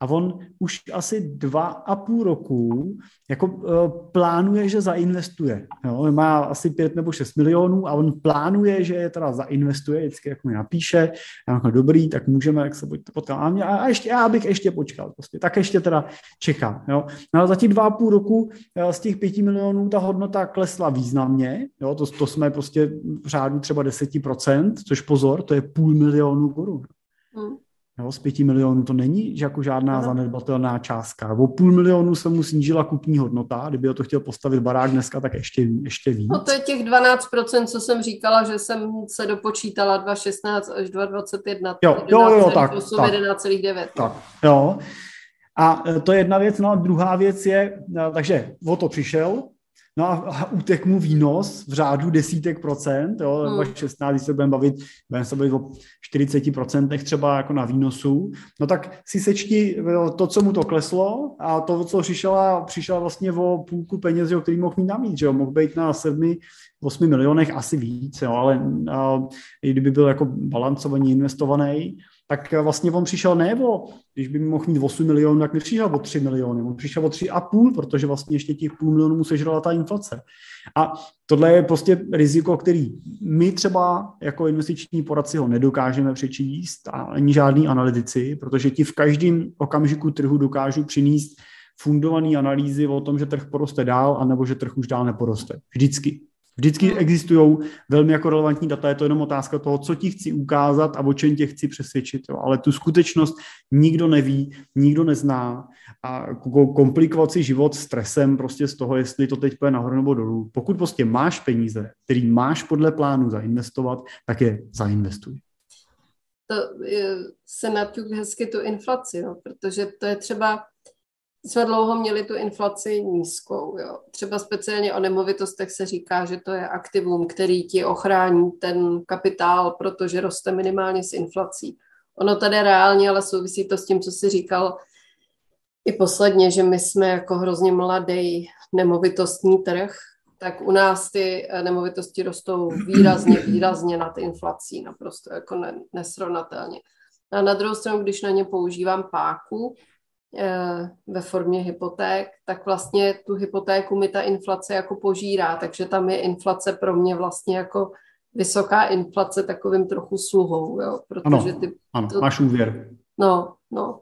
a on už asi dva a půl roku jako uh, plánuje, že zainvestuje. Jo? Má asi pět nebo šest milionů a on plánuje, že je teda zainvestuje, vždycky jak mi napíše, já jako dobrý, tak můžeme, jak se potkat. A, a ještě, já bych ještě počkal, prostě, tak ještě teda čeká. Jo? No a za těch dva a půl roku eh, z těch pěti milionů ta hodnota klesla významně, jo? To, to jsme prostě v řádu třeba 10%, což pozor, to je půl milionu korun. Hmm. Jo, z pěti milionů to není jako žádná zanedbatelná částka. O půl milionu se mu snížila kupní hodnota, kdyby to chtěl postavit barák dneska, tak ještě, ještě víc. No to je těch 12%, co jsem říkala, že jsem se dopočítala 2,16 až 2,21. Jo, jo, jo, tak. 8, tak 11,9. Tak, jo. A e, to je jedna věc, no a druhá věc je, e, takže o to přišel, No a utek mu výnos v řádu desítek procent, jo, hmm. 16, když se budeme bavit, budeme se bavit o 40 procentech třeba jako na výnosu, no tak si sečti to, co mu to kleslo a to, co přišla, přišla vlastně o půlku peněz, jo, který mohl mít navíc, že jo, mohl být na 7, 8 milionech asi víc, jo, ale a, i kdyby byl jako balancovaný, investovaný, tak vlastně on přišel ne o, když by mohl mít 8 milionů, tak nepřišel o 3 miliony, on přišel o 3,5, protože vlastně ještě těch půl milionů sežrala ta inflace. A tohle je prostě riziko, který my třeba jako investiční poradci ho nedokážeme přečíst a ani žádný analytici, protože ti v každém okamžiku trhu dokážou přinést fundované analýzy o tom, že trh poroste dál, anebo že trh už dál neporoste. Vždycky. Vždycky hmm. existují velmi jako relevantní data, je to jenom otázka toho, co ti chci ukázat a o čem tě chci přesvědčit. Jo. Ale tu skutečnost nikdo neví, nikdo nezná a komplikovat si život stresem prostě z toho, jestli to teď půjde nahoru nebo dolů. Pokud prostě máš peníze, který máš podle plánu zainvestovat, tak je zainvestuj. To se naťuk hezky tu inflaci, no, protože to je třeba jsme dlouho měli tu inflaci nízkou. Jo. Třeba speciálně o nemovitostech se říká, že to je aktivum, který ti ochrání ten kapitál, protože roste minimálně s inflací. Ono tady reálně, ale souvisí to s tím, co jsi říkal i posledně, že my jsme jako hrozně mladý nemovitostní trh, tak u nás ty nemovitosti rostou výrazně, výrazně nad inflací, naprosto jako nesrovnatelně. A na druhou stranu, když na ně používám páku, Eh, ve formě hypoték, tak vlastně tu hypotéku mi ta inflace jako požírá, takže tam je inflace pro mě vlastně jako vysoká inflace takovým trochu sluhou, jo, protože ty... Ano, to, máš úvěr. No, no.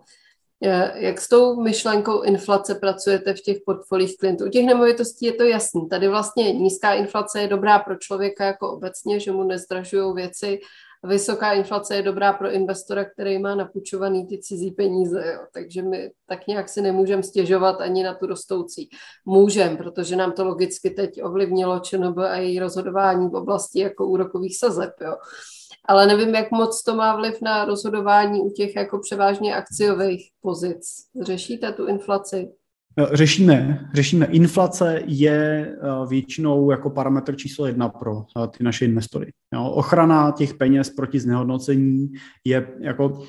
Jak s tou myšlenkou inflace pracujete v těch portfolích klientů? U těch nemovitostí je to jasný. Tady vlastně nízká inflace je dobrá pro člověka jako obecně, že mu nezdražují věci vysoká inflace je dobrá pro investora, který má napůjčovaný ty cizí peníze, jo. takže my tak nějak si nemůžeme stěžovat ani na tu rostoucí. Můžem, protože nám to logicky teď ovlivnilo ČNB a její rozhodování v oblasti jako úrokových sazeb. Jo. Ale nevím, jak moc to má vliv na rozhodování u těch jako převážně akciových pozic. Řešíte tu inflaci? Eh, řešíme, řešíme. Inflace je eh, většinou jako parametr číslo jedna pro eh, ty naše investory. ochrana těch peněz proti znehodnocení je jako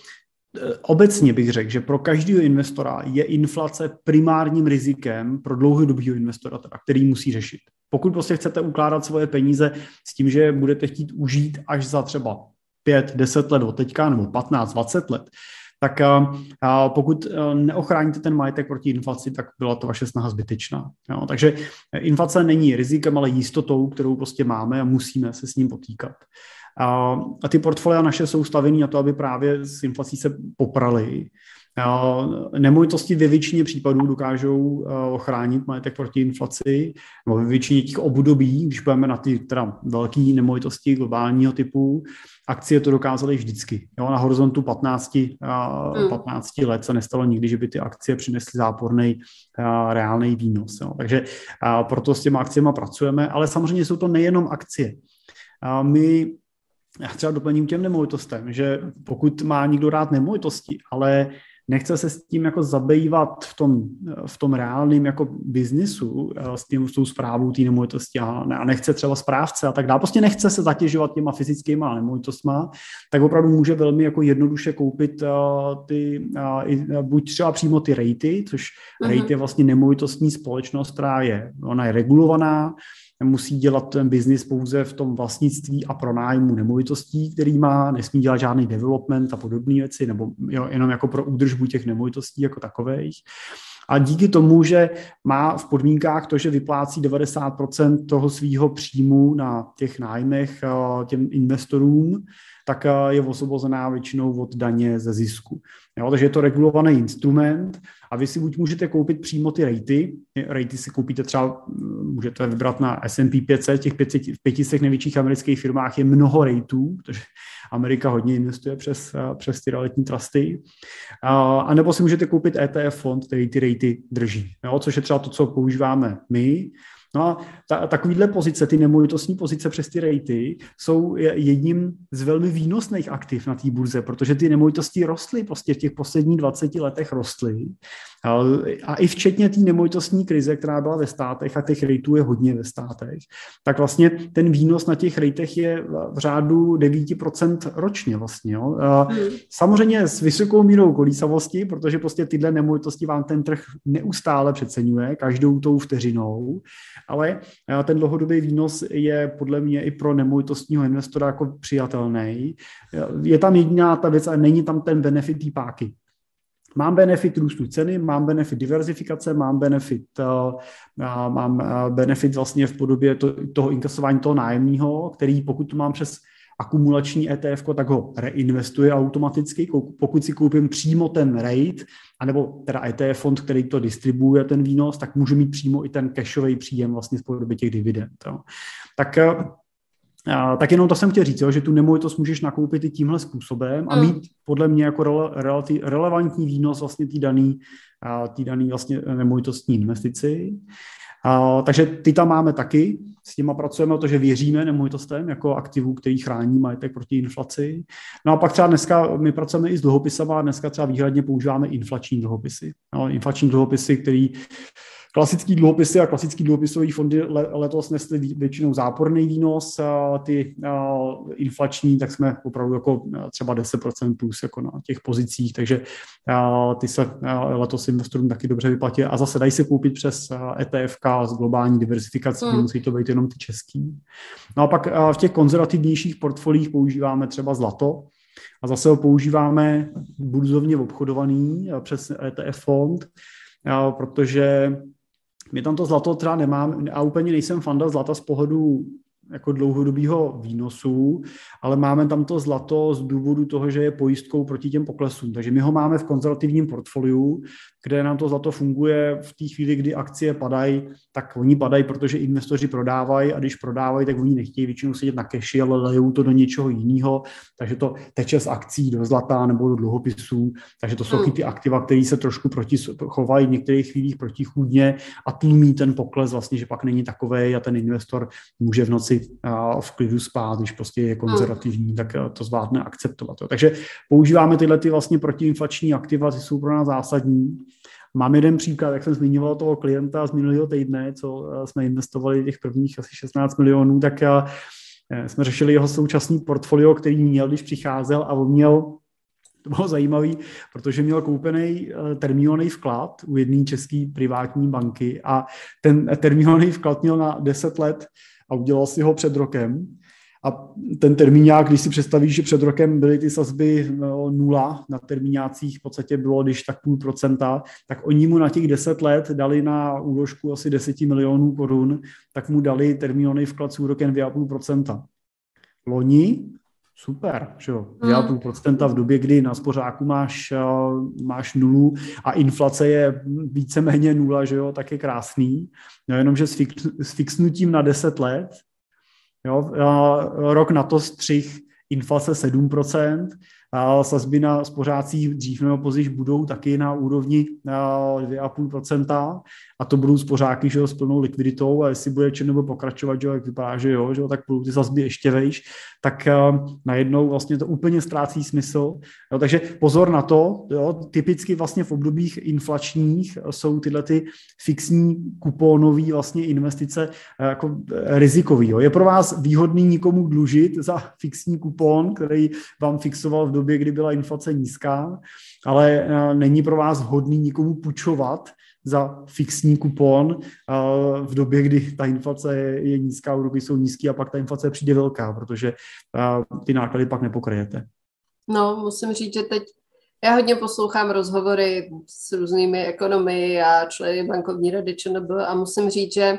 obecně bych řekl, že pro každého investora je inflace primárním rizikem pro dlouhodobého investora, teda, který musí řešit. Pokud prostě chcete ukládat svoje peníze s tím, že budete chtít užít až za třeba 5, 10 let od teďka, nebo 15, 20 let, tak pokud e, neochráníte ten majetek proti inflaci, tak byla to vaše snaha zbytečná. Jo? Takže inflace není rizikem, ale jistotou, kterou prostě máme a musíme se s ním potýkat. A ty portfolia naše jsou stavené na to, aby právě s inflací se poprali. Nemovitosti ve většině případů dokážou e, ochránit majetek proti inflaci, nebo ve většině těch období, když půjdeme na ty teda velké nemovitosti globálního typu, akcie to dokázaly vždycky. Jo, na horizontu 15, 15 hmm. let se nestalo nikdy, že by ty akcie přinesly záporný reálný výnos. Jo. Takže proto s těma akciemi pracujeme, ale samozřejmě jsou to nejenom akcie. My já třeba doplním těm nemovitostem, že pokud má někdo rád nemovitosti, ale nechce se s tím jako zabývat v tom, v tom reálném jako biznisu, eh, s, tím, s tou zprávou té nemovitosti a nechce třeba správce a tak dále, prostě nechce se zatěžovat těma fyzickýma nemovitostma, tak opravdu může velmi jako jednoduše koupit uh, ty, uh, buď třeba přímo ty rejty, což uh-huh. rejt je vlastně nemovitostní společnost, která je, ona je regulovaná, musí dělat ten biznis pouze v tom vlastnictví a pronájmu nemovitostí, který má, nesmí dělat žádný development a podobné věci, nebo jo, jenom jako pro údržbu těch nemovitostí jako takových. A díky tomu, že má v podmínkách to, že vyplácí 90% toho svého příjmu na těch nájmech eh, těm investorům, tak eh, je osvobozená většinou od daně ze zisku. Jo, takže je to regulovaný instrument a vy si buď můžete koupit přímo ty rejty, rejty si koupíte třeba, mm, můžete vybrat na S&P 500, těch 500, v 500 největších amerických firmách je mnoho rejtů, protože Amerika hodně investuje přes, eh, přes ty realitní trusty. A nebo si můžete koupit ETF fond, který ty rejty drží, jo, což je třeba to, co používáme my. No a ta, takovýhle pozice, ty nemovitostní pozice přes ty rejty, jsou jedním z velmi výnosných aktiv na té burze, protože ty nemovitosti rostly, prostě v těch posledních 20 letech rostly A i včetně té nemovitostní krize, která byla ve státech a těch rejtů je hodně ve státech, tak vlastně ten výnos na těch rejtech je v řádu 9% ročně vlastně. Jo. Hmm. Samozřejmě s vysokou mírou kolísavosti, protože prostě tyhle nemovitosti vám ten trh neustále přeceňuje, každou tou vteřinou, ale ten dlouhodobý výnos je podle mě i pro nemovitostního investora jako přijatelný. Je tam jediná ta věc, a není tam ten benefit té páky. Mám benefit růstu ceny, mám benefit diverzifikace, mám benefit, uh, mám uh, benefit vlastně v podobě to, toho inkasování toho nájemního, který pokud mám přes akumulační ETF, tak ho reinvestuje automaticky. Pokud si koupím přímo ten rate, anebo teda ETF fond, který to distribuuje ten výnos, tak můžu mít přímo i ten cashový příjem vlastně v podobě těch dividend. Jo. Tak eh, tak jenom to jsem chtěl říct, jo, že tu nemovitost můžeš nakoupit i tímhle způsobem a hmm. mít podle mě jako rele, rele, relevantní výnos vlastně tý daný, tý daný vlastně nemovitostní investici. A, takže ty tam máme taky, s těma pracujeme o to, že věříme nemovitostem jako aktivu, který chrání majetek proti inflaci. No a pak třeba dneska my pracujeme i s dluhopisama, dneska třeba výhradně používáme inflační dluhopisy. No, inflační dluhopisy, který Klasický dluhopisy a klasický dluhopisový fondy letos nesly většinou záporný výnos, ty inflační, tak jsme opravdu jako třeba 10% plus jako na těch pozicích, takže ty se letos investorům taky dobře vyplatí a zase dají se koupit přes ETF s globální diversifikací, hmm. musí to být jenom ty český. No a pak v těch konzervativnějších portfoliích používáme třeba zlato, a zase ho používáme burzovně obchodovaný přes ETF fond, protože my tam to zlato třeba nemám a úplně nejsem fanda zlata z pohledu jako dlouhodobého výnosu, ale máme tam to zlato z důvodu toho, že je pojistkou proti těm poklesům. Takže my ho máme v konzervativním portfoliu, kde nám to zlato funguje v té chvíli, kdy akcie padají, tak oni padají, protože investoři prodávají a když prodávají, tak oni nechtějí většinou sedět na keši, ale lejou to do něčeho jiného, takže to teče z akcí do zlata nebo do dluhopisů, takže to jsou hmm. ty aktiva, které se trošku proti, chovají v některých chvílích protichůdně a tlumí ten pokles vlastně, že pak není takové a ten investor může v noci v klidu spát, když prostě je konzervativní, hmm. tak to zvládne akceptovat. Takže používáme tyhle ty vlastně protiinflační aktiva, ty jsou pro nás zásadní. Mám jeden příklad, jak jsem zmiňoval toho klienta z minulého týdne, co eh, jsme investovali těch prvních asi 16 milionů, tak eh, eh, jsme řešili jeho současný portfolio, který měl, když přicházel a on měl to bylo zajímavé, protože měl koupený termínový vklad u jedné české privátní banky a ten termínový vklad měl na 10 let a udělal si ho před rokem a ten termíňák, když si představíš, že před rokem byly ty sazby no, nula, na termíňácích v podstatě bylo, když tak půl procenta, tak oni mu na těch deset let dali na úložku asi 10 milionů korun, tak mu dali termínový vklad s úrokem 2,5 procenta. Loni Super, že jo, 2,5 procenta v době, kdy na spořáku máš, eh, máš nulu a inflace je víceméně nula, že jo, tak je krásný. No jenomže s, fix, s fixnutím na 10 let Jo, rok na to střih inflace 7%, a sazby na spořácích dřív nebo později budou taky na úrovni 2,5% a to budou spořáky že jo, s plnou likviditou a jestli bude nebo pokračovat, že jo, jak vypadá, že jo, že jo, tak budou ty sazby ještě vejš, tak najednou vlastně to úplně ztrácí smysl. Jo, takže pozor na to, jo, typicky vlastně v obdobích inflačních jsou tyhle ty fixní kupónové vlastně investice uh, jako rizikový. Jo. Je pro vás výhodný nikomu dlužit za fixní kupón, který vám fixoval v době, kdy byla inflace nízká, ale uh, není pro vás vhodný nikomu půjčovat za fixní kupon v době, kdy ta inflace je, nízká, úroky jsou nízké a pak ta inflace přijde velká, protože ty náklady pak nepokryjete. No, musím říct, že teď já hodně poslouchám rozhovory s různými ekonomy a členy bankovní rady ČNB a musím říct, že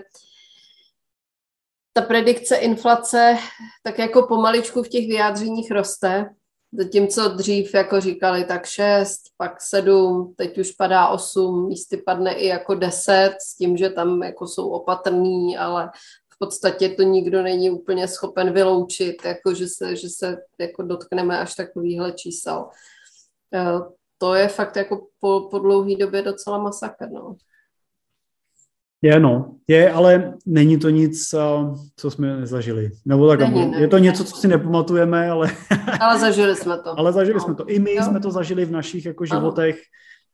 ta predikce inflace tak jako pomaličku v těch vyjádřeních roste Zatímco dřív, jako říkali, tak 6, pak 7, teď už padá 8, místy padne i jako 10, s tím, že tam jako jsou opatrní, ale v podstatě to nikdo není úplně schopen vyloučit, jako že se, že se jako dotkneme až takovýhle čísel. Eh, to je fakt jako po, po dlouhé době docela masakr. No. Je, no. Je, ale není to nic, co jsme nezažili. Nebo tak, není, ne, je to něco, co si nepamatujeme, ale... ale zažili jsme to. ale zažili no. jsme to. I my jo. jsme to zažili v našich jako životech.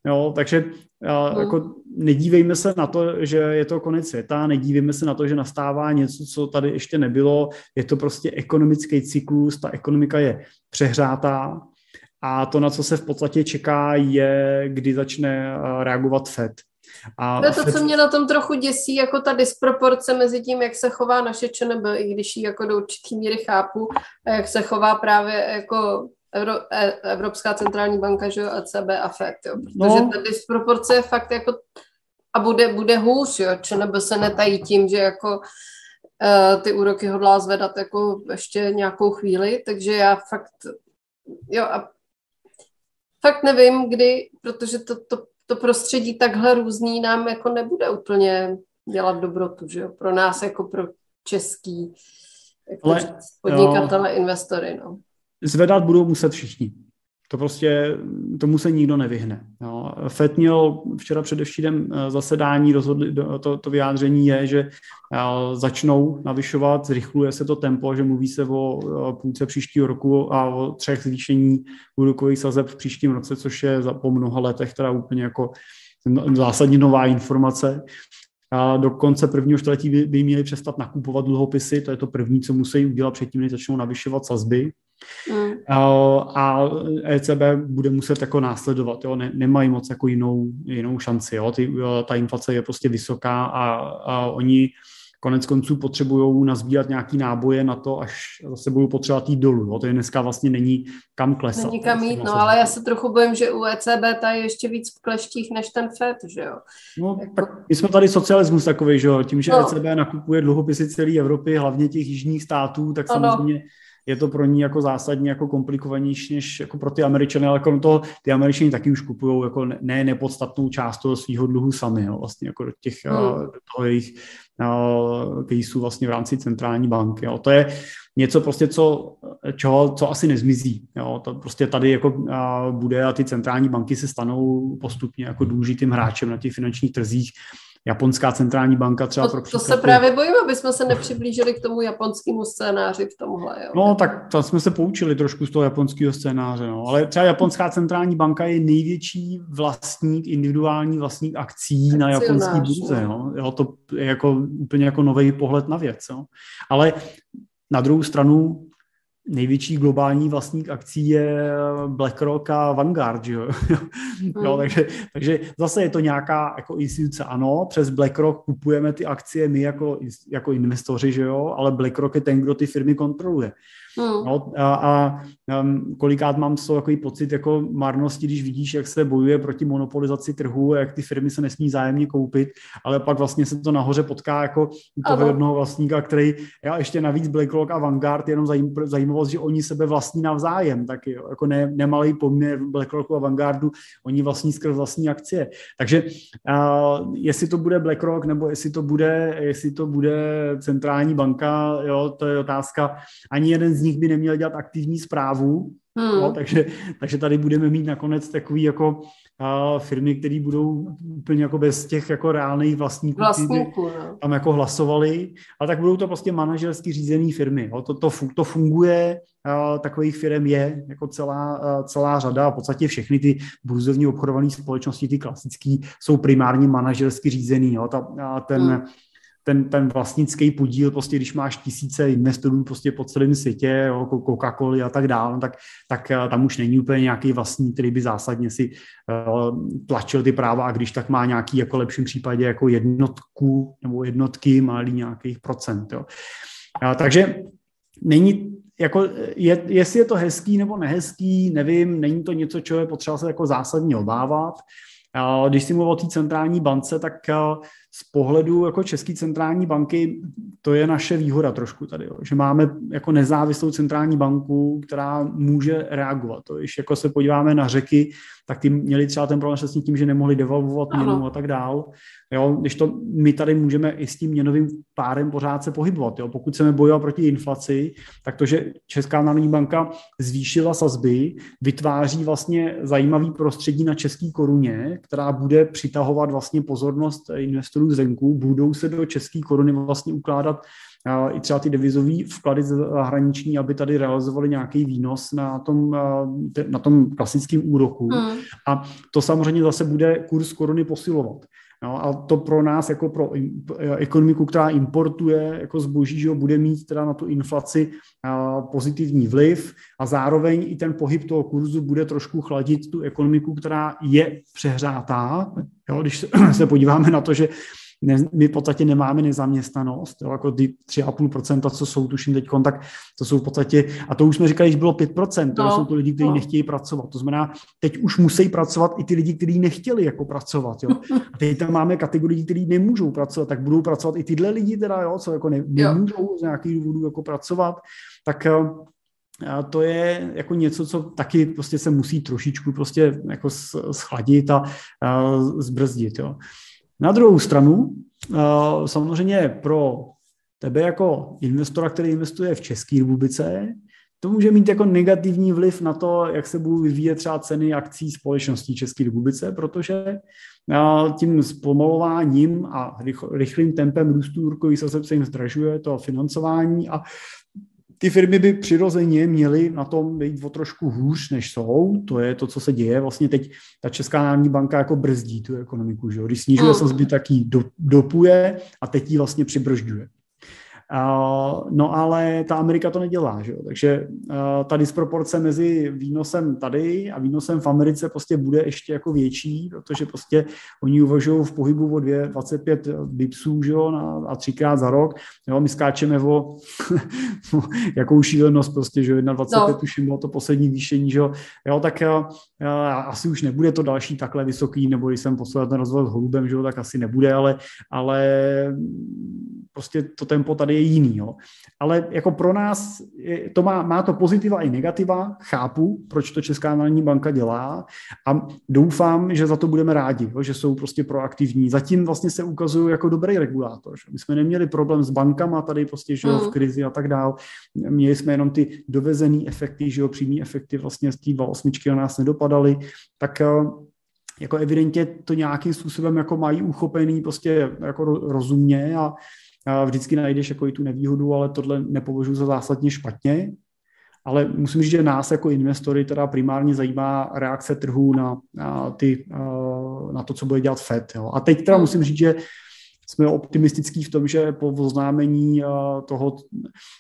Jo, takže a, jako nedívejme se na to, že je to konec světa, nedívejme se na to, že nastává něco, co tady ještě nebylo. Je to prostě ekonomický cyklus, ta ekonomika je přehrátá a to, na co se v podstatě čeká, je, kdy začne reagovat FED. A to je to, co mě na tom trochu děsí, jako ta disproporce mezi tím, jak se chová naše ČNB, i když ji jako do určitý míry chápu, a jak se chová právě jako Euro, e, Evropská centrální banka, že jo, ECB a FED, jo, protože no. ta disproporce je fakt jako a bude, bude hůř, jo, ČNB se netají tím, že jako uh, ty úroky hodlá zvedat jako ještě nějakou chvíli, takže já fakt, jo, a fakt nevím, kdy, protože to, to to prostředí takhle různý nám jako nebude úplně dělat dobrotu, že jo? Pro nás jako pro český jako Ale, podnikatele, jo, investory, no. Zvedat budou muset všichni. To prostě, tomu se nikdo nevyhne. Jo. FED měl včera především eh, zasedání, rozhodli, to, to vyjádření je, že eh, začnou navyšovat, zrychluje se to tempo, že mluví se o půlce příštího roku a o třech zvýšení úrokových sazeb v příštím roce, což je po mnoha letech teda úplně jako zásadně nová informace. A do konce prvního století by, by měli přestat nakupovat dluhopisy, to je to první, co musí udělat předtím, než začnou navyšovat sazby. Mm. A ECB bude muset jako následovat, jo? Ne, nemají moc jako jinou, jinou šanci. Jo? Ty, ta inflace je prostě vysoká a, a oni konec konců potřebují nazbírat nějaký náboje na to, až zase budou potřebovat jít dolů. Jo? To je dneska vlastně není kam klesat. Není kam jít, no ale já se trochu bojím, že u ECB ta je ještě víc v kleštích než ten FED, že jo? No, jako... tak my jsme tady socialismus takový, že jo? Tím, že no. ECB nakupuje dluhopisy celé Evropy, hlavně těch jižních států, tak ano. samozřejmě je to pro ní jako zásadně jako komplikovanější než jako pro ty Američany, ale jako to ty Američani taky už kupují jako ne nepodstatnou část toho svého dluhu sami, jo, vlastně jako do těch hmm. do toho jejich uh, caseů vlastně v rámci centrální banky. Jo. To je něco prostě, co, čeho, co asi nezmizí. Jo. To prostě tady jako uh, bude a ty centrální banky se stanou postupně jako důležitým hráčem na těch finančních trzích japonská centrální banka třeba to, pro příklad... To se právě bojím, aby jsme se nepřiblížili k tomu japonskému scénáři v tomhle. Jo. No tak to jsme se poučili trošku z toho japonského scénáře, no. ale třeba japonská centrální banka je největší vlastník, individuální vlastník akcí na japonské burze. No. Jo, to je jako úplně jako nový pohled na věc. Jo. Ale na druhou stranu největší globální vlastník akcí je BlackRock a Vanguard, že jo? Mm. jo takže, takže zase je to nějaká jako instituce, ano, přes BlackRock kupujeme ty akcie my jako, jako investoři, že jo, ale BlackRock je ten, kdo ty firmy kontroluje. Hmm. No, a, a um, kolikrát mám z toho takový pocit jako marnosti, když vidíš, jak se bojuje proti monopolizaci trhu, jak ty firmy se nesmí zájemně koupit, ale pak vlastně se to nahoře potká jako u toho jednoho vlastníka, který, já ještě navíc BlackRock a Vanguard, jenom zajím, zajímavost, že oni sebe vlastní navzájem, taky jo, jako ne, nemalý poměr BlackRocku a Vanguardu, oni vlastní skrz vlastní akcie. Takže uh, jestli to bude BlackRock, nebo jestli to bude, jestli to bude centrální banka, jo, to je otázka. Ani jeden z z nich by neměl dělat aktivní zprávu, hmm. no, takže, takže tady budeme mít nakonec takový jako uh, firmy, které budou úplně jako bez těch jako reálných vlastníků, Vlastníků no. tam jako hlasovali, ale tak budou to prostě manažersky řízené firmy. Jo. To, to, to funguje, uh, takových firm je jako celá, celá řada a v podstatě všechny ty burzovní obchodované společnosti, ty klasické, jsou primárně manažersky řízený. Jo. Ta, uh, ten hmm ten, ten vlastnický podíl, prostě když máš tisíce investorů prostě po celém světě, Coca-Cola a tak dále, tak, tak eh, tam už není úplně nějaký vlastní, který by zásadně si uh, tlačil ty práva a když tak má nějaký jako lepším případě jako jednotku nebo jednotky malý nějakých procent. Jo. A, takže není jako, je, jestli je to hezký nebo nehezký, nevím, není to něco, čeho je potřeba se jako zásadně obávat. A když si mluvil o té centrální bance, tak eh, z pohledu jako České centrální banky to je naše výhoda trošku tady, jo, že máme jako nezávislou centrální banku, která může reagovat. To, když jako se podíváme na řeky, tak ty měli třeba ten problém s tím, že nemohli devalvovat měnu a tak dál. Jo, když to my tady můžeme i s tím měnovým párem pořád se pohybovat. Jo. Pokud chceme bojovat proti inflaci, tak to, že Česká národní banka zvýšila sazby, vytváří vlastně zajímavý prostředí na český koruně, která bude přitahovat vlastně pozornost investorů zvenku, budou se do české koruny vlastně ukládat i třeba ty devizové vklady zahraniční, aby tady realizovali nějaký výnos na tom, na tom klasickém úroku. Hmm. A to samozřejmě zase bude kurz koruny posilovat. No, a to pro nás, jako pro ekonomiku, která importuje jako zboží, že bude mít teda na tu inflaci pozitivní vliv a zároveň i ten pohyb toho kurzu bude trošku chladit tu ekonomiku, která je přehřátá. Jo, když se podíváme na to, že ne, my v podstatě nemáme nezaměstnanost, jo, jako ty 3,5%, co jsou tuším teď, tak to jsou v podstatě, a to už jsme říkali, že bylo 5%, to no, jsou to lidi, kteří no. nechtějí pracovat. To znamená, teď už musí pracovat i ty lidi, kteří nechtěli jako pracovat. Jo. A teď tam máme kategorii, kteří nemůžou pracovat, tak budou pracovat i tyhle lidi, teda, jo, co jako ne, nemůžou z nějakých důvodů jako pracovat, tak a to je jako něco, co taky prostě se musí trošičku prostě jako schladit a, a zbrzdit. Jo. Na druhou stranu, eh, samozřejmě pro tebe jako investora, který investuje v České republice, to může mít jako negativní vliv na to, jak se budou vyvíjet třeba ceny akcí společností České republice, protože eh, tím zpomalováním a rychlým tempem růstu úrokových sazeb se jim zdražuje to financování a ty firmy by přirozeně měly na tom být o trošku hůř, než jsou. To je to, co se děje. Vlastně teď ta Česká národní banka jako brzdí tu ekonomiku. Že? Když snižuje mm. sazby, tak ji dopuje a teď ji vlastně přibržďuje. No ale ta Amerika to nedělá, že jo? takže ta disproporce mezi výnosem tady a výnosem v Americe prostě bude ještě jako větší, protože prostě oni uvažují v pohybu o 2, 25 bipsů že jo? A třikrát za rok, jo? my skáčeme o jakou šílenost prostě, že 1,25 no. tuším bylo to poslední výšení, že jo? jo tak asi už nebude to další takhle vysoký, nebo když jsem posledně ten rozvoj s holubem, že jo? tak asi nebude, ale, ale prostě to tempo tady je jiný. Jo. Ale jako pro nás to má, má to pozitiva i negativa, chápu, proč to Česká národní banka dělá a doufám, že za to budeme rádi, jo, že jsou prostě proaktivní. Zatím vlastně se ukazují jako dobrý regulátor. Že? My jsme neměli problém s bankama tady prostě, že jo, v mm. krizi a tak dál. Měli jsme jenom ty dovezený efekty, že jo, přímý efekty vlastně z té 2.8 na nás nedopadaly, tak eh, jako evidentně to nějakým způsobem jako mají uchopený prostě jako rozumně a vždycky najdeš jako i tu nevýhodu, ale tohle nepovažuji za zásadně špatně. Ale musím říct, že nás jako investory teda primárně zajímá reakce trhu na, na, ty, na to, co bude dělat FED. Jo. A teď teda musím říct, že jsme optimistický v tom, že po oznámení toho,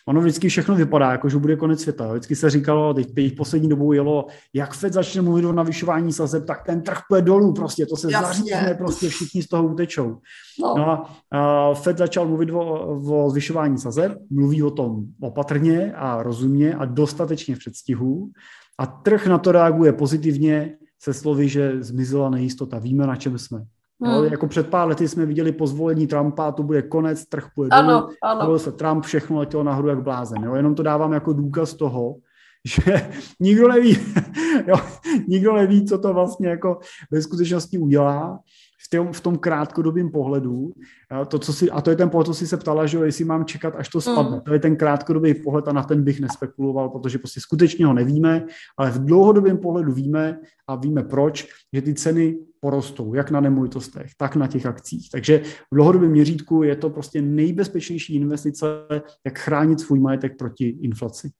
ono vždycky všechno vypadá, jako že bude konec světa. Vždycky se říkalo, teď, teď poslední dobou jelo, jak Fed začne mluvit o navyšování sazeb, tak ten trh půjde dolů prostě, to se zařízne, prostě všichni z toho utečou. No. no a, a Fed začal mluvit o, o zvyšování sazeb, mluví o tom opatrně a rozumně a dostatečně v předstihu a trh na to reaguje pozitivně se slovy, že zmizela nejistota, víme, na čem jsme. Hmm. Jo, jako před pár lety jsme viděli pozvolení Trumpa, to bude konec, trh půjde ano, dolů, ano. se Trump, všechno letělo nahoru jak blázen. Jo? Jenom to dávám jako důkaz toho, že nikdo neví, jo, nikdo neví, co to vlastně jako ve skutečnosti udělá v tom, v tom krátkodobém pohledu. To, co si, a to je ten pohled, co si se ptala, že jo, jestli mám čekat, až to spadne. Mm. To je ten krátkodobý pohled a na ten bych nespekuloval, protože prostě skutečně ho nevíme, ale v dlouhodobém pohledu víme a víme proč, že ty ceny porostou, jak na nemovitostech, tak na těch akcích. Takže v dlouhodobém měřítku je to prostě nejbezpečnější investice, jak chránit svůj majetek proti inflaci.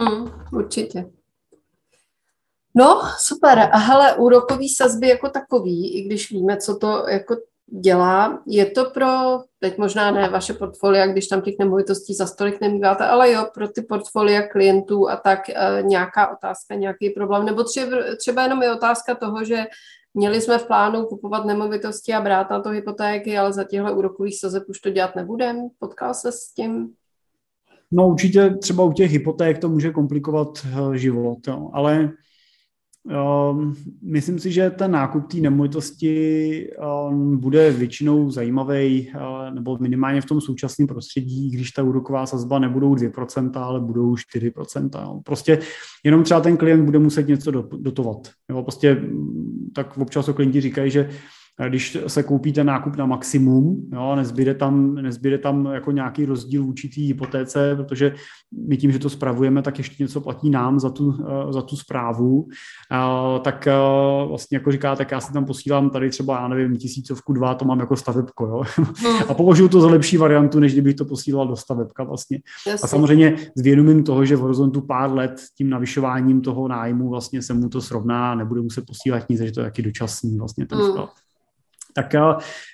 Mm, určitě. No, super. A hele, úrokový sazby jako takový, i když víme, co to jako dělá, je to pro, teď možná ne vaše portfolia, když tam těch nemovitostí za stolik nemýváte, ale jo, pro ty portfolia klientů a tak e, nějaká otázka, nějaký problém, nebo třeba, třeba jenom je otázka toho, že měli jsme v plánu kupovat nemovitosti a brát na to hypotéky, ale za těchto úrokových sazeb už to dělat nebudeme. Potkal se s tím? No určitě třeba u těch hypoték to může komplikovat e, život, jo. ale myslím si, že ten nákup té nemovitosti um, bude většinou zajímavý, uh, nebo minimálně v tom současném prostředí, když ta úroková sazba nebudou 2%, ale budou 4%. Jo. Prostě jenom třeba ten klient bude muset něco dotovat. Jo. Prostě mm, tak občas to klienti říkají, že když se koupí ten nákup na maximum, jo, nezbyde, tam, nezbyde tam jako nějaký rozdíl v určitý hypotéce, protože my tím, že to spravujeme, tak ještě něco platí nám za tu, za tu zprávu, tak vlastně jako říká, tak já si tam posílám tady třeba, já nevím, tisícovku dva, to mám jako stavebko, jo. Hmm. A považuji to za lepší variantu, než kdybych to posílal do stavebka vlastně. Jasně. A samozřejmě s vědomím toho, že v horizontu pár let tím navyšováním toho nájmu vlastně se mu to srovná, nebude muset posílat nic, že to je taky dočasný vlastně ten hmm. Tak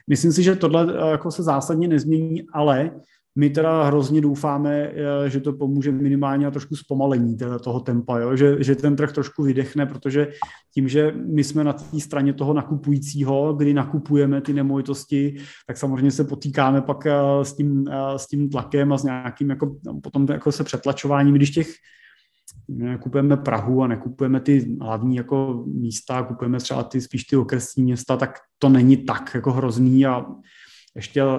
myslím si, že tohle jako se zásadně nezmění, ale my teda hrozně doufáme, eh, že to pomůže minimálně na trošku zpomalení teda toho tempa, jo? Že, že ten trh trošku vydechne, protože tím, že my jsme na té straně toho nakupujícího, kdy nakupujeme ty nemovitosti, tak samozřejmě se potýkáme pak eh, s tím, eh, s tím tlakem a s nějakým jako, potom jako se přetlačováním, když těch kupujeme Prahu a nekupujeme ty hlavní jako místa, kupujeme třeba ty spíš ty okresní města, tak to není tak jako hrozný a ještě, uh,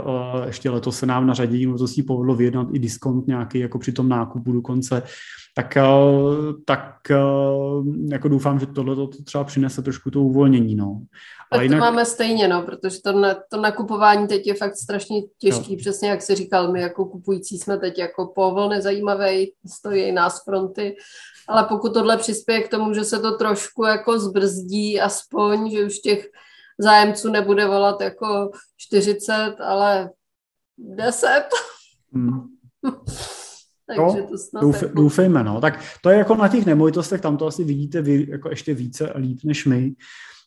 ještě letos se nám na řadě si povedlo vyjednat i diskont nějaký jako při tom nákupu dokonce, tak, uh, tak uh, jako doufám, že tohle to třeba přinese trošku to uvolnění. No. Tak jinak... to máme stejně, no, protože to, na, to nakupování teď je fakt strašně těžký, jo. přesně jak jsi říkal, my jako kupující jsme teď jako povol nezajímavý, stojí nás fronty, ale pokud tohle přispěje k tomu, že se to trošku jako zbrzdí aspoň, že už těch zájemců nebude volat jako 40, ale 10. Hmm. Takže to snad douf, jako... Doufejme, no. Tak to je jako na těch nemovitostech, tam to asi vidíte vy jako ještě více a líp než my.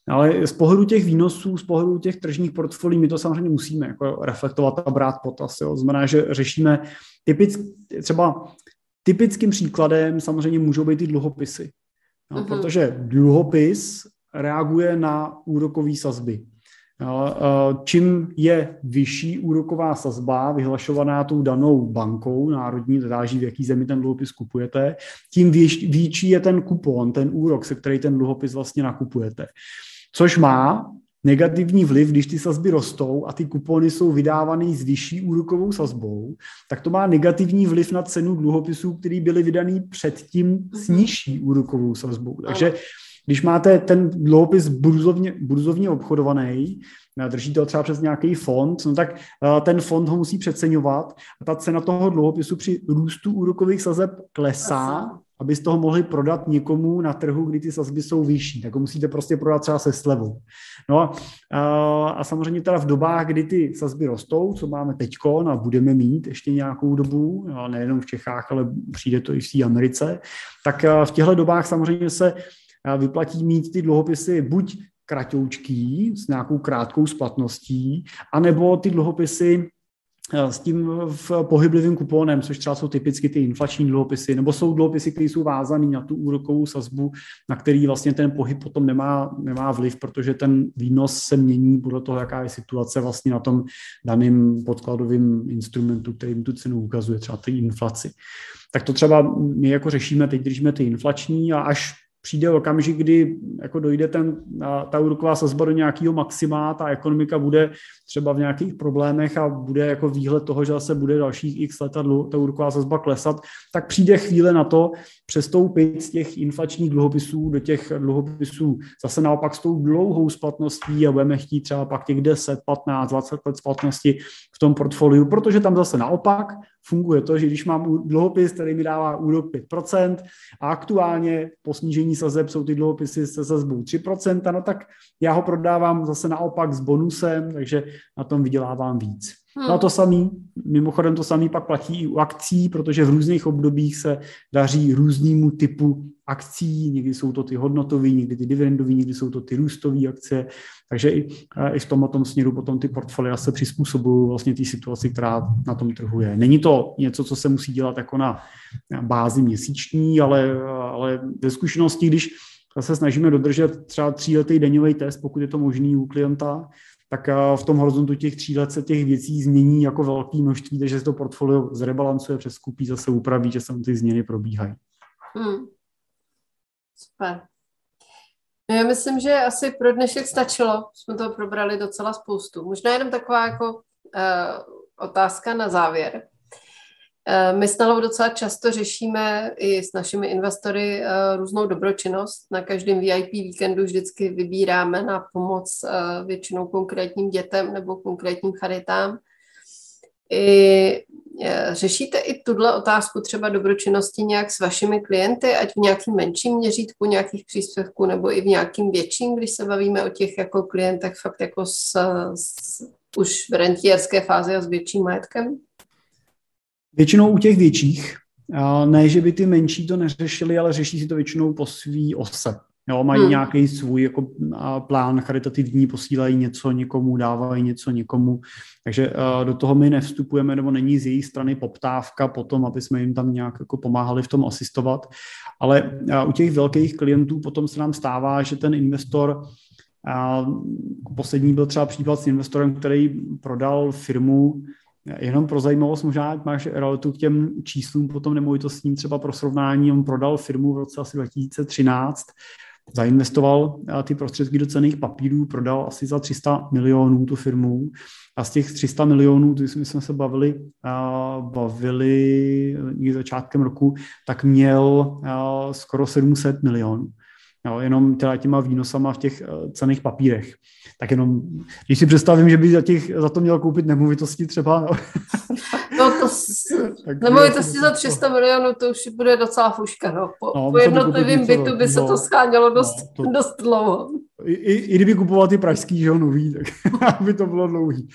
Ale z pohledu těch výnosů, z pohledu těch tržních portfolií, my to samozřejmě musíme jako reflektovat a brát potaz. Jo. Znamená, že řešíme typicky, třeba typickým příkladem samozřejmě můžou být ty dluhopisy. No. Protože dluhopis reaguje na úrokové sazby. Čím je vyšší úroková sazba vyhlašovaná tou danou bankou národní, záleží v jaký zemi ten dluhopis kupujete, tím větší je ten kupon, ten úrok, se který ten dluhopis vlastně nakupujete. Což má negativní vliv, když ty sazby rostou a ty kupony jsou vydávané s vyšší úrokovou sazbou, tak to má negativní vliv na cenu dluhopisů, které byly vydaný předtím s mhm. nižší úrokovou sazbou. Takže když máte ten dluhopis burzovně, burzovně obchodovaný, drží to třeba přes nějaký fond, no tak eh, ten fond ho musí přeceňovat a ta cena toho dluhopisu při růstu úrokových sazeb klesá, aby z toho mohli prodat někomu na trhu, kdy ty sazby jsou vyšší. Tak ho musíte prostě prodat třeba se slevou. No a, a samozřejmě teda v dobách, kdy ty sazby rostou, co máme teďko a budeme mít ještě nějakou dobu, nejenom v Čechách, ale přijde to i v té Americe, tak eh, v těchto dobách samozřejmě se vyplatí mít ty dluhopisy buď kratoučký, s nějakou krátkou splatností, anebo ty dluhopisy eh, s tím v pohyblivým kuponem, což třeba jsou typicky ty inflační dluhopisy, nebo jsou dluhopisy, které jsou vázané na tu úrokovou sazbu, na který vlastně ten pohyb potom nemá, nemá vliv, protože ten výnos se mění podle toho, jaká je situace vlastně na tom daném podkladovém instrumentu, který tu cenu ukazuje, třeba ty inflaci. Tak to třeba my jako řešíme, teď držíme ty inflační a až přijde okamžik, kdy jako dojde ten, ta úroková sazba do nějakého maxima, ta ekonomika bude třeba v nějakých problémech a bude jako výhled toho, že zase bude dalších x let ta úroková sazba klesat, tak přijde chvíle na to přestoupit z těch inflačních dluhopisů do těch dluhopisů zase naopak s tou dlouhou splatností a budeme chtít třeba pak těch 10, 15, 20 let splatnosti v tom portfoliu, protože tam zase naopak funguje to, že když mám dluhopis, který mi dává úrok 5% a aktuálně po snížení sazeb jsou ty dluhopisy se sazbou 3%, no tak já ho prodávám zase naopak s bonusem, takže na tom vydělávám víc. Hmm. No a to samý, mimochodem to samý pak platí i u akcí, protože v různých obdobích se daří různému typu akcí, někdy jsou to ty hodnotové, někdy ty dividendové, někdy jsou to ty růstové akce, takže i, i v tom tom směru potom ty portfolia se přizpůsobují vlastně té situaci, která na tom trhu je. Není to něco, co se musí dělat jako na bázi měsíční, ale, ale ve zkušenosti, když se snažíme dodržet třeba tříletý denní test, pokud je to možný u klienta, tak v tom horizontu těch tří let se těch věcí změní jako velké množství, takže se to portfolio zrebalancuje, přeskupí, zase upraví, že se ty změny probíhají. Hmm. Super. No já myslím, že asi pro dnešek stačilo. Jsme to probrali docela spoustu. Možná jenom taková jako uh, otázka na závěr. Eh, my s Nalou docela často řešíme i s našimi investory eh, různou dobročinnost. Na každém VIP víkendu vždycky vybíráme na pomoc eh, většinou konkrétním dětem nebo konkrétním charitám. I řešíte i tuhle otázku třeba dobročinnosti nějak s vašimi klienty, ať v nějakým menším měřítku nějakých příspěvků nebo i v nějakým větším, když se bavíme o těch jako klientech fakt jako s, s už v rentierské fázi a s větším majetkem? Většinou u těch větších, ne, že by ty menší to neřešili, ale řeší si to většinou po svý ose. Jo, mají hmm. nějaký svůj jako, plán charitativní, posílají něco někomu, dávají něco někomu. Takže do toho my nevstupujeme, nebo není z její strany poptávka potom, aby jsme jim tam nějak jako pomáhali v tom asistovat. Ale u těch velkých klientů potom se nám stává, že ten investor poslední byl třeba případ s investorem, který prodal firmu Jenom pro zajímavost, možná máš realitu k těm číslům potom nemovitostním, třeba pro srovnání, on prodal firmu v roce asi 2013, zainvestoval ty prostředky do cených papírů, prodal asi za 300 milionů tu firmu. A z těch 300 milionů, my jsme se bavili, bavili někdy začátkem roku, tak měl skoro 700 milionů jo, jenom teda těma výnosama v těch uh, cených papírech. Tak jenom, když si představím, že by za, těch, za to měl koupit nemovitosti třeba. No, no to s, nemovitosti za 300 milionů, to už bude docela fuška. No. Po, no, po jednotlivým bytu by no, se to schánělo dost, no, to, dost dlouho. I, i, I kdyby kupoval ty pražský, že ho nový, tak by to bylo dlouhý.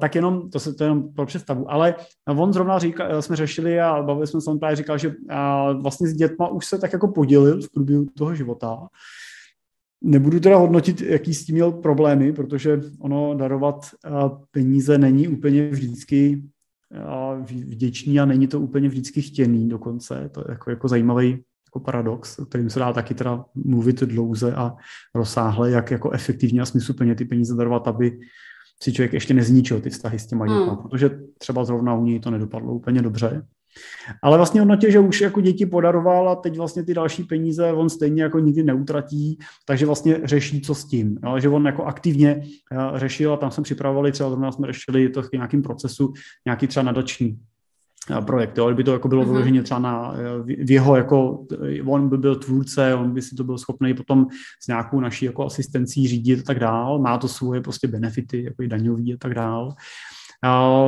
Tak jenom, to, se, to jenom pro představu, ale on zrovna říkal, jsme řešili a bavili jsme se, on právě říkal, že vlastně s dětma už se tak jako podělil v průběhu toho života. Nebudu teda hodnotit, jaký s tím měl problémy, protože ono darovat peníze není úplně vždycky vděčný a není to úplně vždycky chtěný dokonce. To je jako, jako zajímavý jako paradox, o kterým se dá taky teda mluvit dlouze a rozsáhle, jak jako efektivně a smysluplně ty peníze darovat, aby si člověk ještě nezničil ty vztahy s těma dětmi, hmm. protože třeba zrovna u něj to nedopadlo úplně dobře. Ale vlastně hodnotě, že už jako děti podaroval a teď vlastně ty další peníze on stejně jako nikdy neutratí, takže vlastně řeší, co s tím. Jo? Že on jako aktivně uh, řešil a tam jsme připravovali, třeba zrovna jsme řešili to v nějakém procesu, nějaký třeba nadační Eh, projekt. Jo. Kdyby to jako bylo mhm. vyloženě třeba na, eh, v jeho, jako, on by byl tvůrce, on by si to byl schopný potom s nějakou naší jako asistencí řídit a tak dál. Má to svoje prostě benefity, jako i daňový a tak dál. A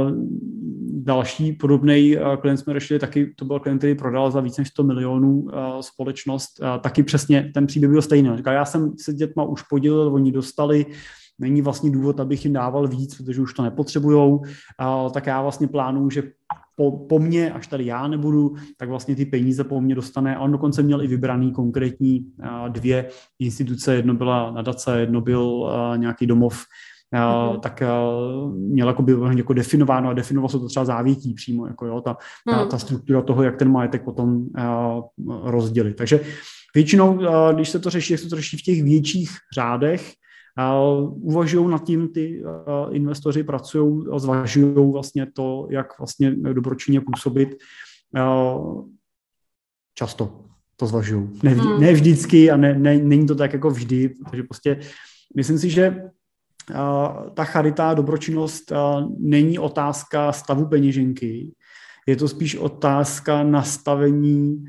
další podobný eh, klient jsme řešili, taky to byl klient, který prodal za více než 100 milionů společnost. Taky přesně ten příběh byl stejný. Říkal, já jsem se dětma už podělil, oni dostali není vlastně důvod, abych jim dával víc, protože už to nepotřebujou, tak já vlastně plánuju, že po, po mně, až tady já nebudu, tak vlastně ty peníze po mně dostane. A on dokonce měl i vybraný konkrétní dvě instituce, jedno byla nadace, jedno byl nějaký domov, mm-hmm. tak měl jako, by, jako definováno a definoval se to třeba závětí přímo, jako jo, ta, ta, mhm. ta struktura toho, jak ten majetek potom rozdělit. Takže většinou, když se to řeší, jak se to řeší v těch větších řádech, uvažují nad tím ty investoři, pracují a zvažují vlastně to, jak vlastně dobročinně působit. Často to zvažují. Ne, hmm. ne vždycky a ne, ne, není to tak jako vždy, protože prostě myslím si, že ta charita, dobročinnost není otázka stavu peněženky, je to spíš otázka nastavení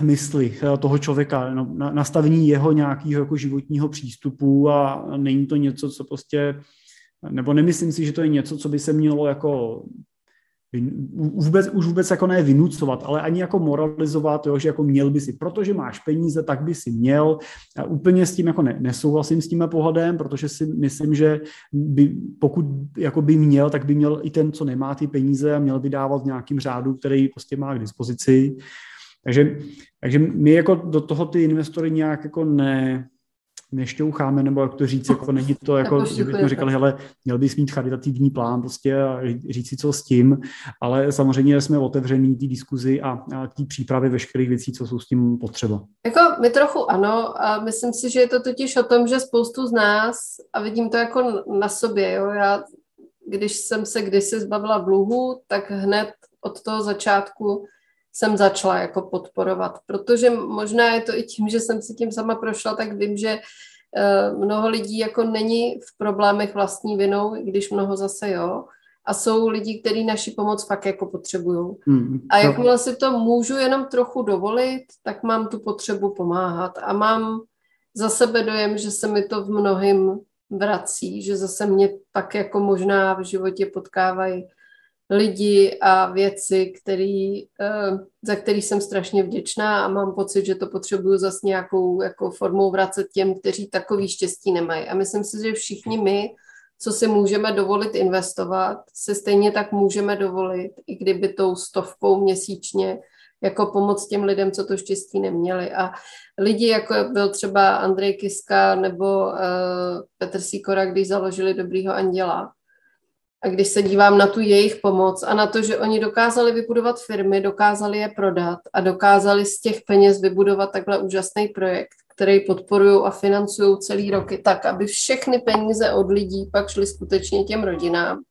mysli eh, toho člověka, no, nastavení jeho nějakého jako životního přístupu a není to něco, co prostě, nebo nemyslím si, že to je něco, co by se mělo jako vůbec, už vůbec jako ne vynucovat, ale ani jako moralizovat, jo, že jako měl by si, protože máš peníze, tak by si měl. Já úplně s tím jako ne, nesouhlasím s tím pohledem, protože si myslím, že by, pokud jako by měl, tak by měl i ten, co nemá ty peníze a měl by dávat v nějakým řádu, který prostě má k dispozici. Takže, takže my jako do toho ty investory nějak jako ne, nešťoucháme, nebo jak to říct, jako není to jako, že bychom říkali, hele, měl bys mít charitativní plán prostě a říct si, co s tím, ale samozřejmě jsme otevření té diskuzi a, a té přípravy veškerých věcí, co jsou s tím potřeba. Jako my trochu ano a myslím si, že je to totiž o tom, že spoustu z nás, a vidím to jako na sobě, jo, já když jsem se kdysi zbavila dluhu, tak hned od toho začátku jsem začala jako podporovat, protože možná je to i tím, že jsem si tím sama prošla, tak vím, že eh, mnoho lidí jako není v problémech vlastní vinou, i když mnoho zase jo, a jsou lidi, kteří naši pomoc fakt jako potřebují. Hmm. A jakmile si to můžu jenom trochu dovolit, tak mám tu potřebu pomáhat a mám za sebe dojem, že se mi to v mnohým vrací, že zase mě pak jako možná v životě potkávají lidi a věci, který, eh, za který jsem strašně vděčná a mám pocit, že to potřebuju zase nějakou jako formou vracet těm, kteří takový štěstí nemají. A myslím si, že všichni my, co si můžeme dovolit investovat, se stejně tak můžeme dovolit, i kdyby tou stovkou měsíčně jako pomoc těm lidem, co to štěstí neměli. A lidi, jako byl třeba Andrej Kiska nebo uh, Petr Sikora, když založili Dobrýho anděla, a když se dívám na tu jejich pomoc a na to, že oni dokázali vybudovat firmy, dokázali je prodat a dokázali z těch peněz vybudovat takhle úžasný projekt, který podporují a financují celý roky tak, aby všechny peníze od lidí pak šly skutečně těm rodinám.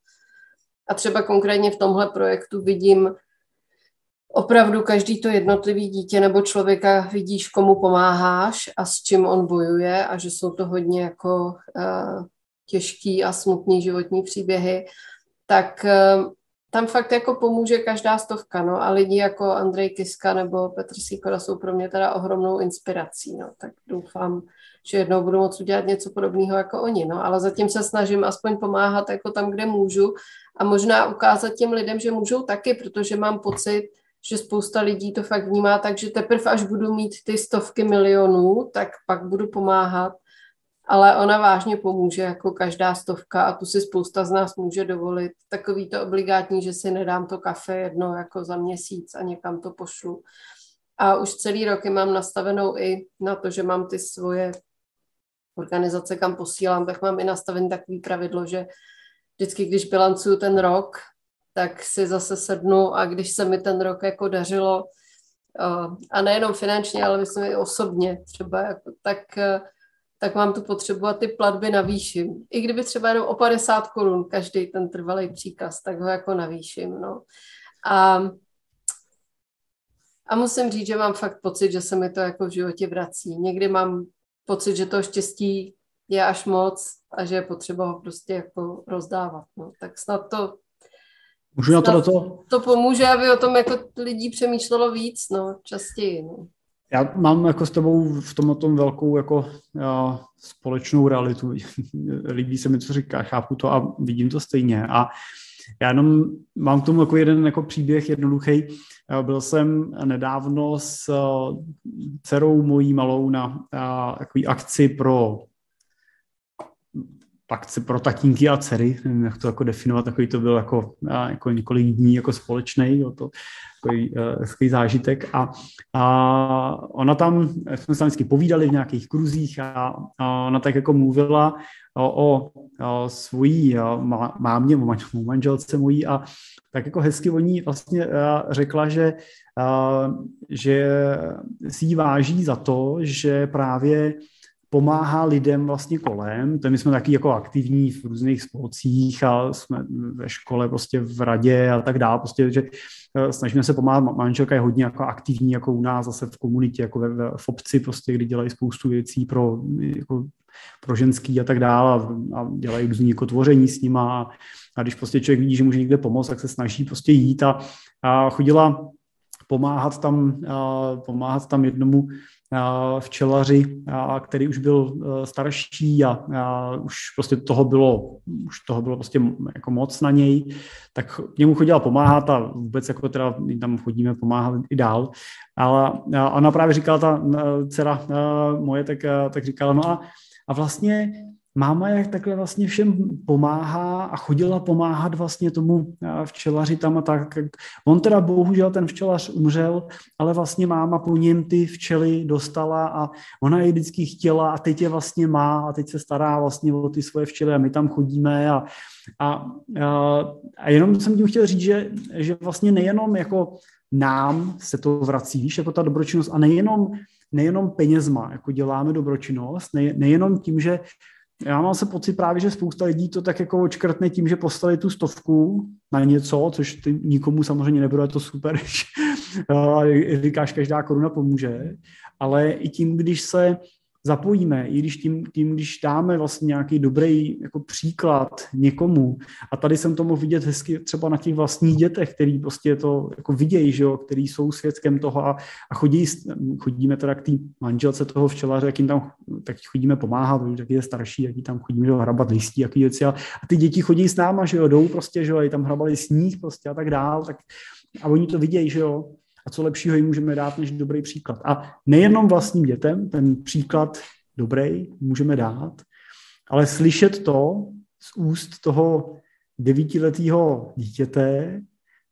A třeba konkrétně v tomhle projektu vidím opravdu každý to jednotlivý dítě nebo člověka vidíš, komu pomáháš a s čím on bojuje a že jsou to hodně jako uh, těžký a smutný životní příběhy, tak uh, tam fakt jako pomůže každá stovka, no. A lidi jako Andrej Kiska nebo Petr Sikora jsou pro mě teda ohromnou inspirací, no, tak doufám, že jednou budu moct udělat něco podobného jako oni, no, ale zatím se snažím aspoň pomáhat jako tam, kde můžu a možná ukázat těm lidem, že můžou taky, protože mám pocit, že spousta lidí to fakt vnímá tak, že teprve až budu mít ty stovky milionů, tak pak budu pomáhat. Ale ona vážně pomůže, jako každá stovka a tu si spousta z nás může dovolit. Takový to obligátní, že si nedám to kafe jedno jako za měsíc a někam to pošlu. A už celý roky mám nastavenou i na to, že mám ty svoje organizace, kam posílám, tak mám i nastavený takový pravidlo, že vždycky, když bilancuju ten rok, tak si zase sednu a když se mi ten rok jako dařilo, uh, a nejenom finančně, ale myslím i osobně třeba, tak, uh, tak mám tu potřebu a ty platby navýším. I kdyby třeba jenom o 50 korun každý ten trvalý příkaz, tak ho jako navýším. No. A, a musím říct, že mám fakt pocit, že se mi to jako v životě vrací. Někdy mám pocit, že to štěstí je až moc a že je potřeba ho prostě jako rozdávat. No. Tak snad to Můžu na to do toho? To pomůže, aby o tom jako lidí přemýšlelo víc, no, častěji. No. Já mám jako s tebou v tom tom velkou jako já, společnou realitu. Líbí se mi, co říkáš, chápu to a vidím to stejně. A já jenom mám k tomu jako jeden jako příběh jednoduchý. Byl jsem nedávno s dcerou mojí malou na takový akci pro akce pro tatínky a dcery, nevím, jak to jako definovat, takový to byl jako, jako několik dní jako společný, jo, to takový, uh, takový zážitek. A, a ona tam, jsme se tam vždycky povídali v nějakých kruzích a, a ona tak jako mluvila o, o, o svojí mámě, o manželce mojí a tak jako hezky o ní vlastně uh, řekla, že, uh, že si váží za to, že právě pomáhá lidem vlastně kolem. To my jsme taky jako aktivní v různých spolcích a jsme ve škole prostě v radě a tak dále. Prostě, že eh, snažíme se pomáhat. Manželka je hodně jako aktivní jako u nás zase v komunitě, jako ve, v obci prostě, kdy dělají spoustu věcí pro, jako, pro ženský a tak dále a, a dělají různý jako tvoření s nima a, a když prostě člověk vidí, že může někde pomoct, tak se snaží prostě jít a, a chodila pomáhat tam, pomáhat tam jednomu včelaři, který už byl e, starší a, už prostě toho bylo, už toho bylo prostě jako moc na něj, tak němu chodila pomáhat a vůbec jako teda tam chodíme pomáhat i dál. Ale ona právě říkala, ta e, dcera e, moje, tak, tak říkala, no a, a vlastně máma jak takhle vlastně všem pomáhá a chodila pomáhat vlastně tomu eh, včelaři tam a tak. On teda bohužel ten včelař umřel, ale vlastně máma po něm ty včely dostala a ona je vždycky chtěla a teď je vlastně má a teď se stará vlastně o ty svoje včely a my tam chodíme a, a, a jenom jsem tím chtěl říct, že, že vlastně nejenom jako nám se to vrací, víš, jako ta dobročinnost a nejenom, nejenom penězma, jako děláme dobročinnost, ne, nejenom tím, že já mám se pocit právě, že spousta lidí to tak jako očkrtne tím, že postaví tu stovku na něco, což ty nikomu samozřejmě nebude to super, říkáš, každá koruna pomůže, ale i tím, když se zapojíme, i když tím, tím když dáme vlastně nějaký dobrý jako příklad někomu, a tady jsem to mohl vidět hezky třeba na těch vlastních dětech, který prostě to jako vidějí, že jo, který jsou svědkem toho a, a chodí, chodíme teda k té manželce toho včelaře, jak jim tam, tak chodíme pomáhat, jak je starší, jak tam chodíme jo, hrabat listí, jaký věci, a, a ty děti chodí s náma, že jo, jdou prostě, že jo, tam hrabali sníh prostě a tak dál, tak a oni to vidějí, že jo, a co lepšího jim můžeme dát než dobrý příklad. A nejenom vlastním dětem, ten příklad dobrý můžeme dát, ale slyšet to z úst toho devítiletého dítěte,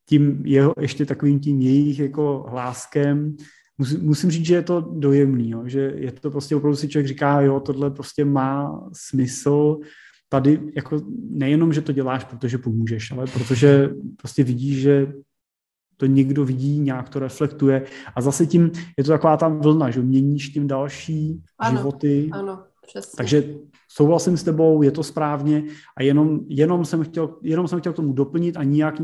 tím jeho ještě takovým tím jejich jako hláskem, musím, musím říct, že je to dojemný, jo, že je to prostě opravdu si člověk říká, jo, tohle prostě má smysl, tady jako nejenom, že to děláš, protože pomůžeš, ale protože prostě vidíš, že to někdo vidí, nějak to reflektuje a zase tím je to taková ta vlna, že měníš tím další ano, životy. Ano, přesně. Takže souhlasím s tebou, je to správně a jenom, jenom, jsem chtěl, jenom jsem chtěl k tomu doplnit a nijak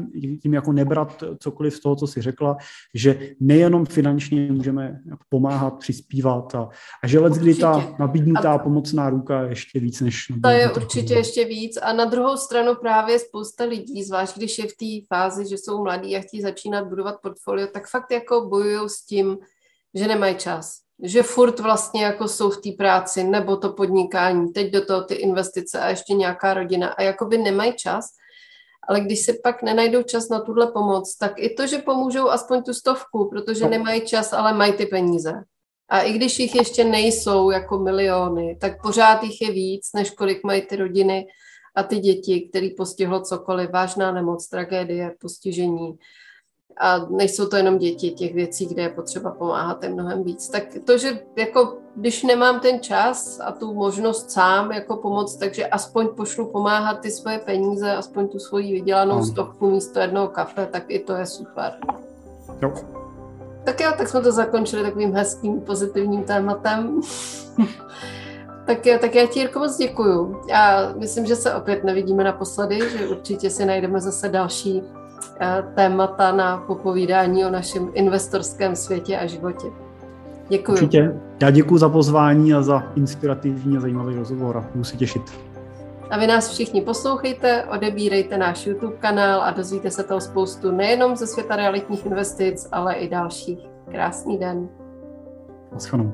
tím jako nebrat cokoliv z toho, co jsi řekla, že nejenom finančně můžeme pomáhat, přispívat a, a že let, kdy ta nabídnutá a pomocná ruka je ještě víc než... To je určitě ještě víc. A na druhou stranu právě spousta lidí, zvlášť když je v té fázi, že jsou mladí a chtějí začínat budovat portfolio, tak fakt jako bojují s tím, že nemají čas že furt vlastně jako jsou v té práci nebo to podnikání, teď do toho ty investice a ještě nějaká rodina a jakoby nemají čas, ale když si pak nenajdou čas na tuhle pomoc, tak i to, že pomůžou aspoň tu stovku, protože no. nemají čas, ale mají ty peníze. A i když jich ještě nejsou jako miliony, tak pořád jich je víc, než kolik mají ty rodiny a ty děti, který postihlo cokoliv, vážná nemoc, tragédie, postižení, a nejsou to jenom děti, těch věcí, kde je potřeba pomáhat je mnohem víc. Tak to, že jako když nemám ten čas a tu možnost sám jako pomoct, takže aspoň pošlu pomáhat ty svoje peníze, aspoň tu svoji vydělanou hmm. stovku místo jednoho kafe, tak i to je super. Jo. Tak jo, tak jsme to zakončili takovým hezkým, pozitivním tématem. tak jo, tak já ti, Jirko, moc děkuju. Já myslím, že se opět nevidíme naposledy, že určitě si najdeme zase další témata na popovídání o našem investorském světě a životě. Děkuji. Určitě. Já děkuji za pozvání a za inspirativní a zajímavý rozhovor a budu se těšit. A vy nás všichni poslouchejte, odebírejte náš YouTube kanál a dozvíte se toho spoustu nejenom ze světa realitních investic, ale i dalších. Krásný den. Naschledanou.